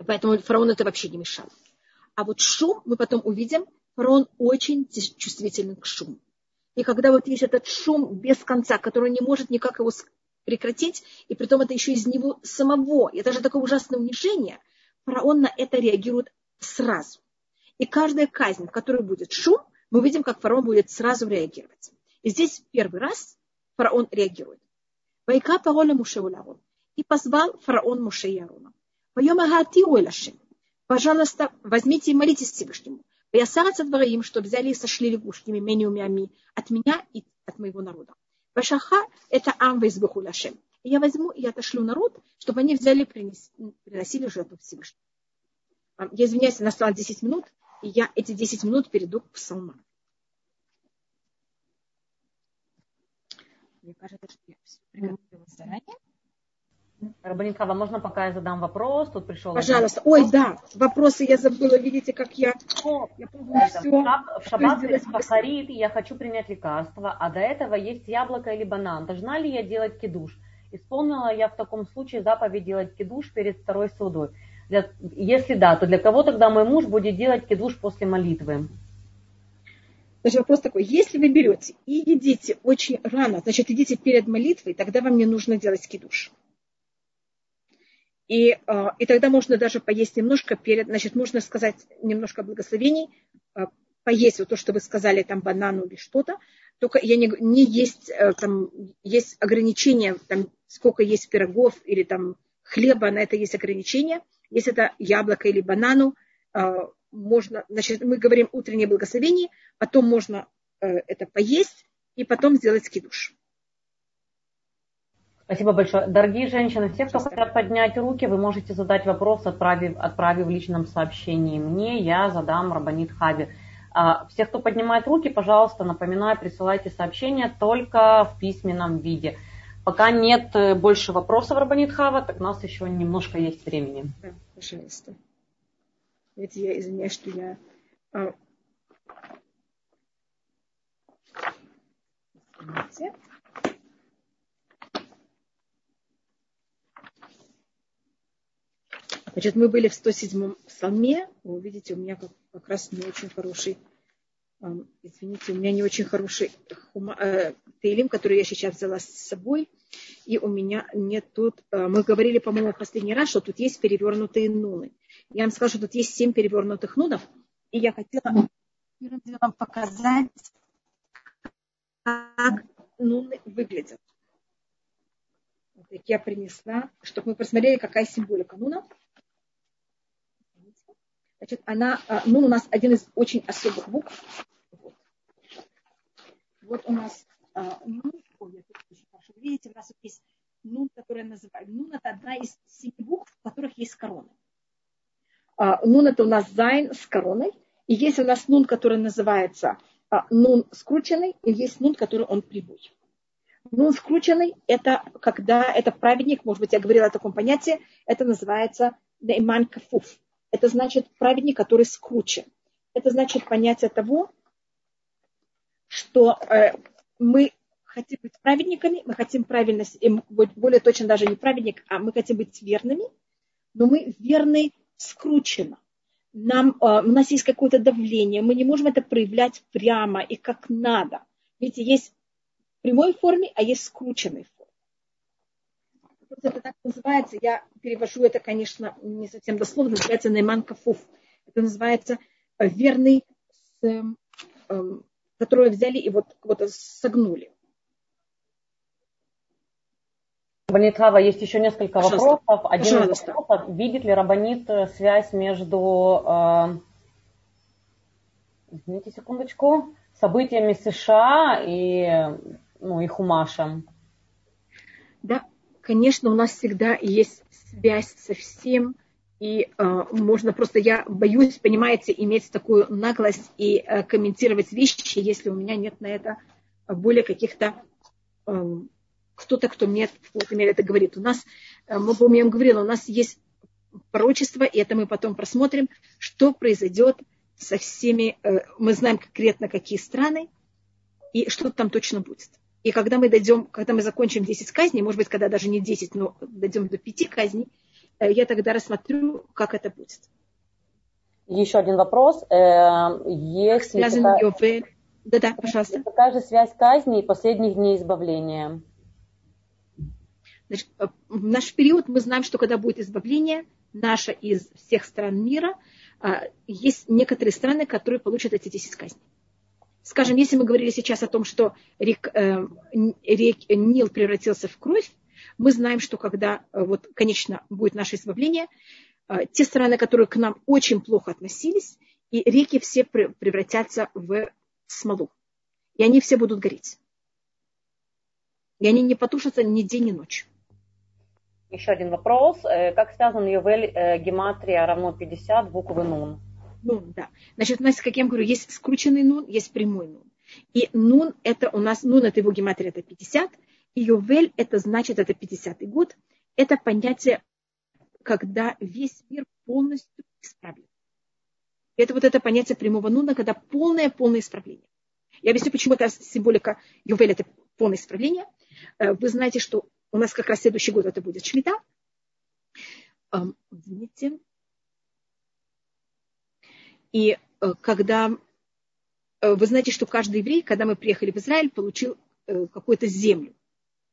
Поэтому фараон это вообще не мешал. А вот шум мы потом увидим. Фараон очень чувствителен к шуму. И когда вот есть этот шум без конца, который не может никак его прекратить, и при том это еще из него самого, это же такое ужасное унижение, фараон на это реагирует сразу. И каждая казнь, в которой будет шум, мы видим, как фараон будет сразу реагировать. И здесь первый раз фараон реагирует. Вайка пароля Муше И позвал фараон Муше и Аарона. Пожалуйста, возьмите и молитесь Всевышнему. Я сараться двоим, что взяли и сошли лягушки мименю мями от меня и от моего народа. Вашаха это ам вейзбуху лашем. И я возьму и отошлю народ, чтобы они взяли и приносили жертву Всевышнему. Я извиняюсь, настало 10 минут, и я эти 10 минут перейду к псалмам. Мне кажется, что я все приготовила заранее. Рабанитхава, можно пока я задам вопрос? Тут пришел. Пожалуйста. Ой, да, вопросы я забыла. Видите, как я, я помню все. В шаббат пахарит, я хочу принять лекарство, а до этого есть яблоко или банан. Должна ли я делать кидуш? Исполнила я в таком случае заповедь делать кидуш перед второй судой? Для, если да, то для кого тогда мой муж будет делать кидуш после молитвы? Значит, вопрос такой, если вы берете и едите очень рано, значит, едите перед молитвой, тогда вам не нужно делать кидуш. И, а, и тогда можно даже поесть немножко перед, значит, можно сказать немножко благословений, а, поесть вот то, что вы сказали, там банану или что-то, только я не, не есть, э, там, есть ограничения, там, сколько есть пирогов или там хлеба, на это есть ограничения. Если это яблоко или банану, а, можно, значит, мы говорим утреннее благословение, потом можно э, это поесть и потом сделать скидуш. Спасибо большое. Дорогие женщины, все, кто хотят поднять руки, вы можете задать вопрос, отправив, отправив в личном сообщении мне, я задам Рабанит Хаби. А, все, кто поднимает руки, пожалуйста, напоминаю, присылайте сообщения только в письменном виде. Пока нет э, больше вопросов, Рабанит Хава, так у нас еще немножко есть времени. Да, пожалуйста. Видите, я извиняюсь, что я... А... Значит, мы были в 107-м псалме. Вы видите, у меня как, как раз не очень хороший, извините, у меня не очень хороший хума, э, тейлим, который я сейчас взяла с собой. И у меня нет тут, э, мы говорили, по-моему, в последний раз, что тут есть перевернутые нуны. Я вам скажу, что тут есть семь перевернутых нунов. И я хотела вам показать, как нуны выглядят. Вот я принесла, чтобы мы посмотрели, какая символика нуна. Значит, она, а, ну, у нас один из очень особых букв. Вот, вот у нас а, нун, ой, я тут очень хорошо, видите, у нас есть нун, которая называется, нун это одна из семи букв, в которых есть корона. А, нун это у нас зайн с короной, и есть у нас нун, который называется а, нун скрученный, и есть нун, который он прибой. Нун скрученный – это когда это праведник, может быть, я говорила о таком понятии, это называется нейман кафуф это значит праведник, который скручен. Это значит понятие того, что э, мы хотим быть праведниками, мы хотим правильность, более точно даже не праведник, а мы хотим быть верными, но мы верны скручено. Нам, э, у нас есть какое-то давление, мы не можем это проявлять прямо и как надо. Видите, есть в прямой форме, а есть скрученной форме это так называется, я перевожу это, конечно, не совсем дословно, называется Нейман Кафуф. Это называется э, верный, с, эм, эм, который взяли и вот, вот согнули. Рабанитхава, есть еще несколько Пожалуйста. вопросов. Один Пожалуйста. из вопросов, видит ли Рабанит э, связь между, э, извините секундочку, событиями США и, ну, и Хумашем? Да, конечно, у нас всегда есть связь со всем, и э, можно просто, я боюсь, понимаете, иметь такую наглость и э, комментировать вещи, если у меня нет на это более каких-то э, кто-то, кто мне в какой-то мере это говорит. У нас, э, мы, по я говорила, у нас есть пророчество, и это мы потом просмотрим, что произойдет со всеми, э, мы знаем конкретно какие страны, и что там точно будет. И когда мы дойдем, когда мы закончим 10 казней, может быть, когда даже не 10, но дойдем до 5 казней, э, я тогда рассмотрю, как это будет. Еще один вопрос. Есть Связан такая... Да-да, пожалуйста. Какая же связь казни и последних дней избавления? Значит, э, в наш период мы знаем, что когда будет избавление, наше из всех стран мира, есть некоторые страны, которые получат эти 10 казней. Скажем, если мы говорили сейчас о том, что рек, э, рек, Нил превратился в кровь, мы знаем, что когда э, вот, конечно, будет наше избавление, э, те страны, которые к нам очень плохо относились, и реки все превратятся в смолу. И они все будут гореть. И они не потушатся ни день, ни ночь. Еще один вопрос. Как связан Ювель гематрия равно 50 буквы Нун? Нун, да. Значит, у нас, как я говорю, есть скрученный нун, есть прямой нун. И нун это у нас, нун это его гематрия, это 50, и ювель это значит, это 50 год. Это понятие, когда весь мир полностью исправлен. Это вот это понятие прямого нуна, когда полное-полное исправление. Я объясню, почему это символика ювель это полное исправление. Э, вы знаете, что у нас как раз следующий год это будет шмита. Извините. И э, когда э, вы знаете, что каждый еврей, когда мы приехали в Израиль, получил э, какую-то землю.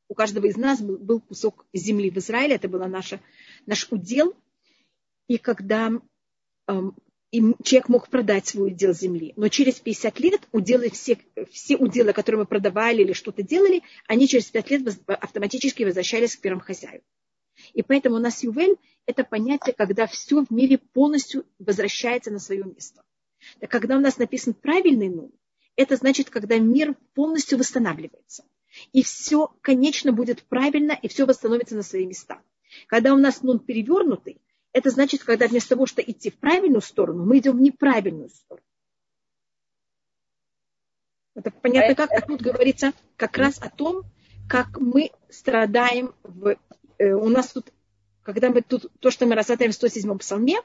У каждого из нас был, кусок земли в Израиле, это был наш удел. И когда и человек мог продать свой удел земли. Но через 50 лет уделы все, все уделы, которые мы продавали или что-то делали, они через 5 лет автоматически возвращались к первым хозяевам. И поэтому у нас ювель – это понятие, когда все в мире полностью возвращается на свое место. Когда у нас написан правильный нум, это значит, когда мир полностью восстанавливается. И все, конечно, будет правильно, и все восстановится на свои места. Когда у нас нун перевернутый, это значит, когда вместо того, что идти в правильную сторону, мы идем в неправильную сторону. Это понятно как? А тут говорится как раз о том, как мы страдаем в... Э, у нас тут, когда мы тут, то, что мы рассматриваем в 107-м псалме,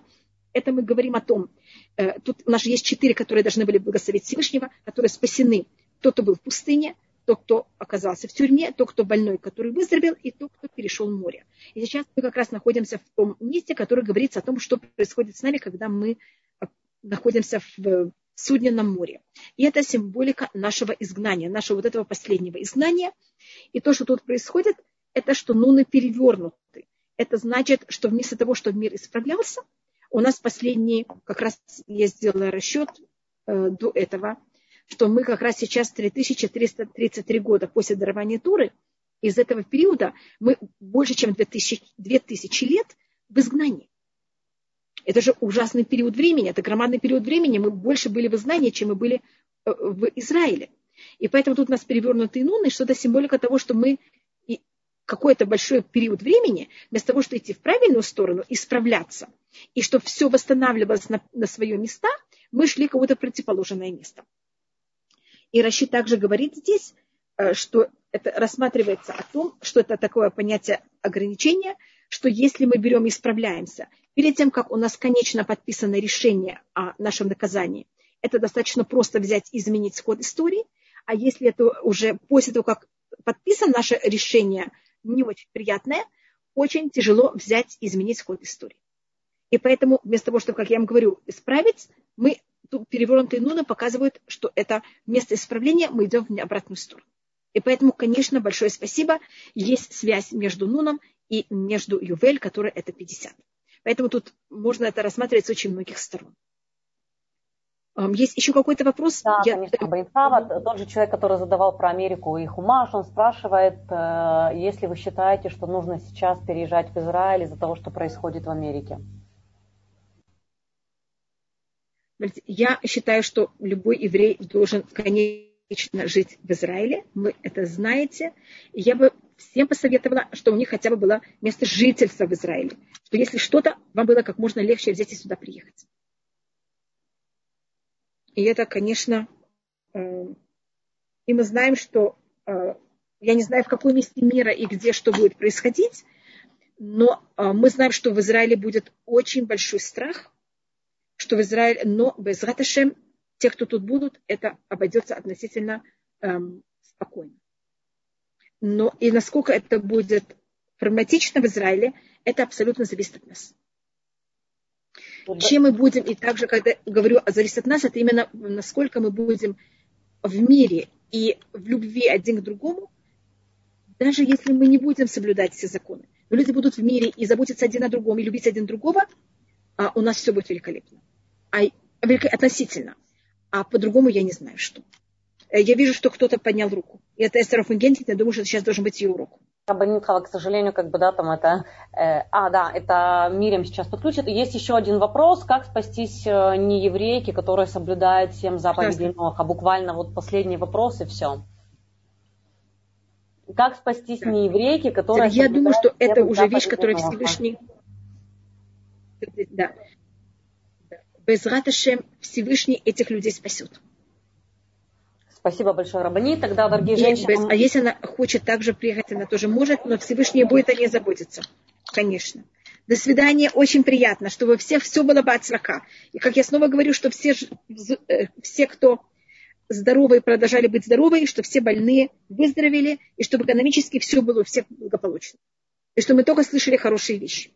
это мы говорим о том, э, тут у нас же есть четыре, которые должны были благословить Всевышнего, которые спасены. Тот, кто был в пустыне, тот, кто оказался в тюрьме, тот, кто больной, который выздоровел, и тот, кто перешел море. И сейчас мы как раз находимся в том месте, которое говорится о том, что происходит с нами, когда мы э, находимся в Судненном море. И это символика нашего изгнания, нашего вот этого последнего изгнания. И то, что тут происходит, это что нуны перевернуты. Это значит, что вместо того, чтобы мир исправлялся, у нас последний, как раз я сделала расчет э, до этого, что мы как раз сейчас 3333 года после дарования Туры, из этого периода мы больше, чем 2000, 2000 лет в изгнании. Это же ужасный период времени, это громадный период времени. Мы больше были в изгнании, чем мы были э, в Израиле. И поэтому тут у нас перевернутые нуны, что-то символика того, что мы какой-то большой период времени, вместо того, чтобы идти в правильную сторону, исправляться, и чтобы все восстанавливалось на, на свои места, мы шли кого-то противоположное место. И Раши также говорит здесь, э, что это рассматривается о том, что это такое понятие ограничения, что если мы берем и исправляемся, перед тем, как у нас конечно подписано решение о нашем наказании, это достаточно просто взять и изменить ход истории, а если это уже после того, как подписано наше решение не очень приятное, очень тяжело взять и изменить ход истории. И поэтому вместо того, чтобы, как я вам говорю, исправить, мы перевернутые нуны показывают, что это место исправления, мы идем в обратную сторону. И поэтому, конечно, большое спасибо. Есть связь между нуном и между ювель, которая это 50. Поэтому тут можно это рассматривать с очень многих сторон. Есть еще какой-то вопрос? Да, Я... конечно, Бринхава, тот же человек, который задавал про Америку и Хумаш, он спрашивает, э, если вы считаете, что нужно сейчас переезжать в Израиль из-за того, что происходит в Америке. Я считаю, что любой еврей должен, конечно, жить в Израиле. Вы это знаете. я бы всем посоветовала, что у них хотя бы было место жительства в Израиле. Что если что-то, вам было как можно легче взять и сюда приехать. И это, конечно, э, и мы знаем, что э, я не знаю, в каком месте мира и где что будет происходить, но э, мы знаем, что в Израиле будет очень большой страх, что в Израиле, но без Раташем, те, кто тут будут, это обойдется относительно эм, спокойно. Но и насколько это будет прагматично в Израиле, это абсолютно зависит от нас. Чем мы будем, и также, когда говорю, зависит от нас, это именно насколько мы будем в мире и в любви один к другому, даже если мы не будем соблюдать все законы. Но люди будут в мире и заботиться один о другом, и любить один другого, а у нас все будет великолепно а, относительно. А по-другому я не знаю, что. Э, я вижу, что кто-то поднял руку. И это Эстер Фунгентин, я думаю, что сейчас должен быть ее урок. Абонентхава, к сожалению, как бы, да, там это... Э, а, да, это Мирим сейчас подключит. Есть еще один вопрос. Как спастись э, не еврейки, которые соблюдают всем заповедей Ноха? Буквально вот последний вопрос и все. Как спастись да. не еврейки, которые... Я думаю, что это уже вещь, которую Всевышний... Да без Раташем Всевышний этих людей спасет. Спасибо большое, Рабани. Тогда, дорогие женщины... А если она хочет также приехать, она тоже может, но Всевышний будет о ней заботиться. Конечно. До свидания. Очень приятно, чтобы все, все было бы от срока. И как я снова говорю, что все, э, все, кто здоровые, продолжали быть здоровыми, что все больные выздоровели, и чтобы экономически все было у всех благополучно. И что мы только слышали хорошие вещи.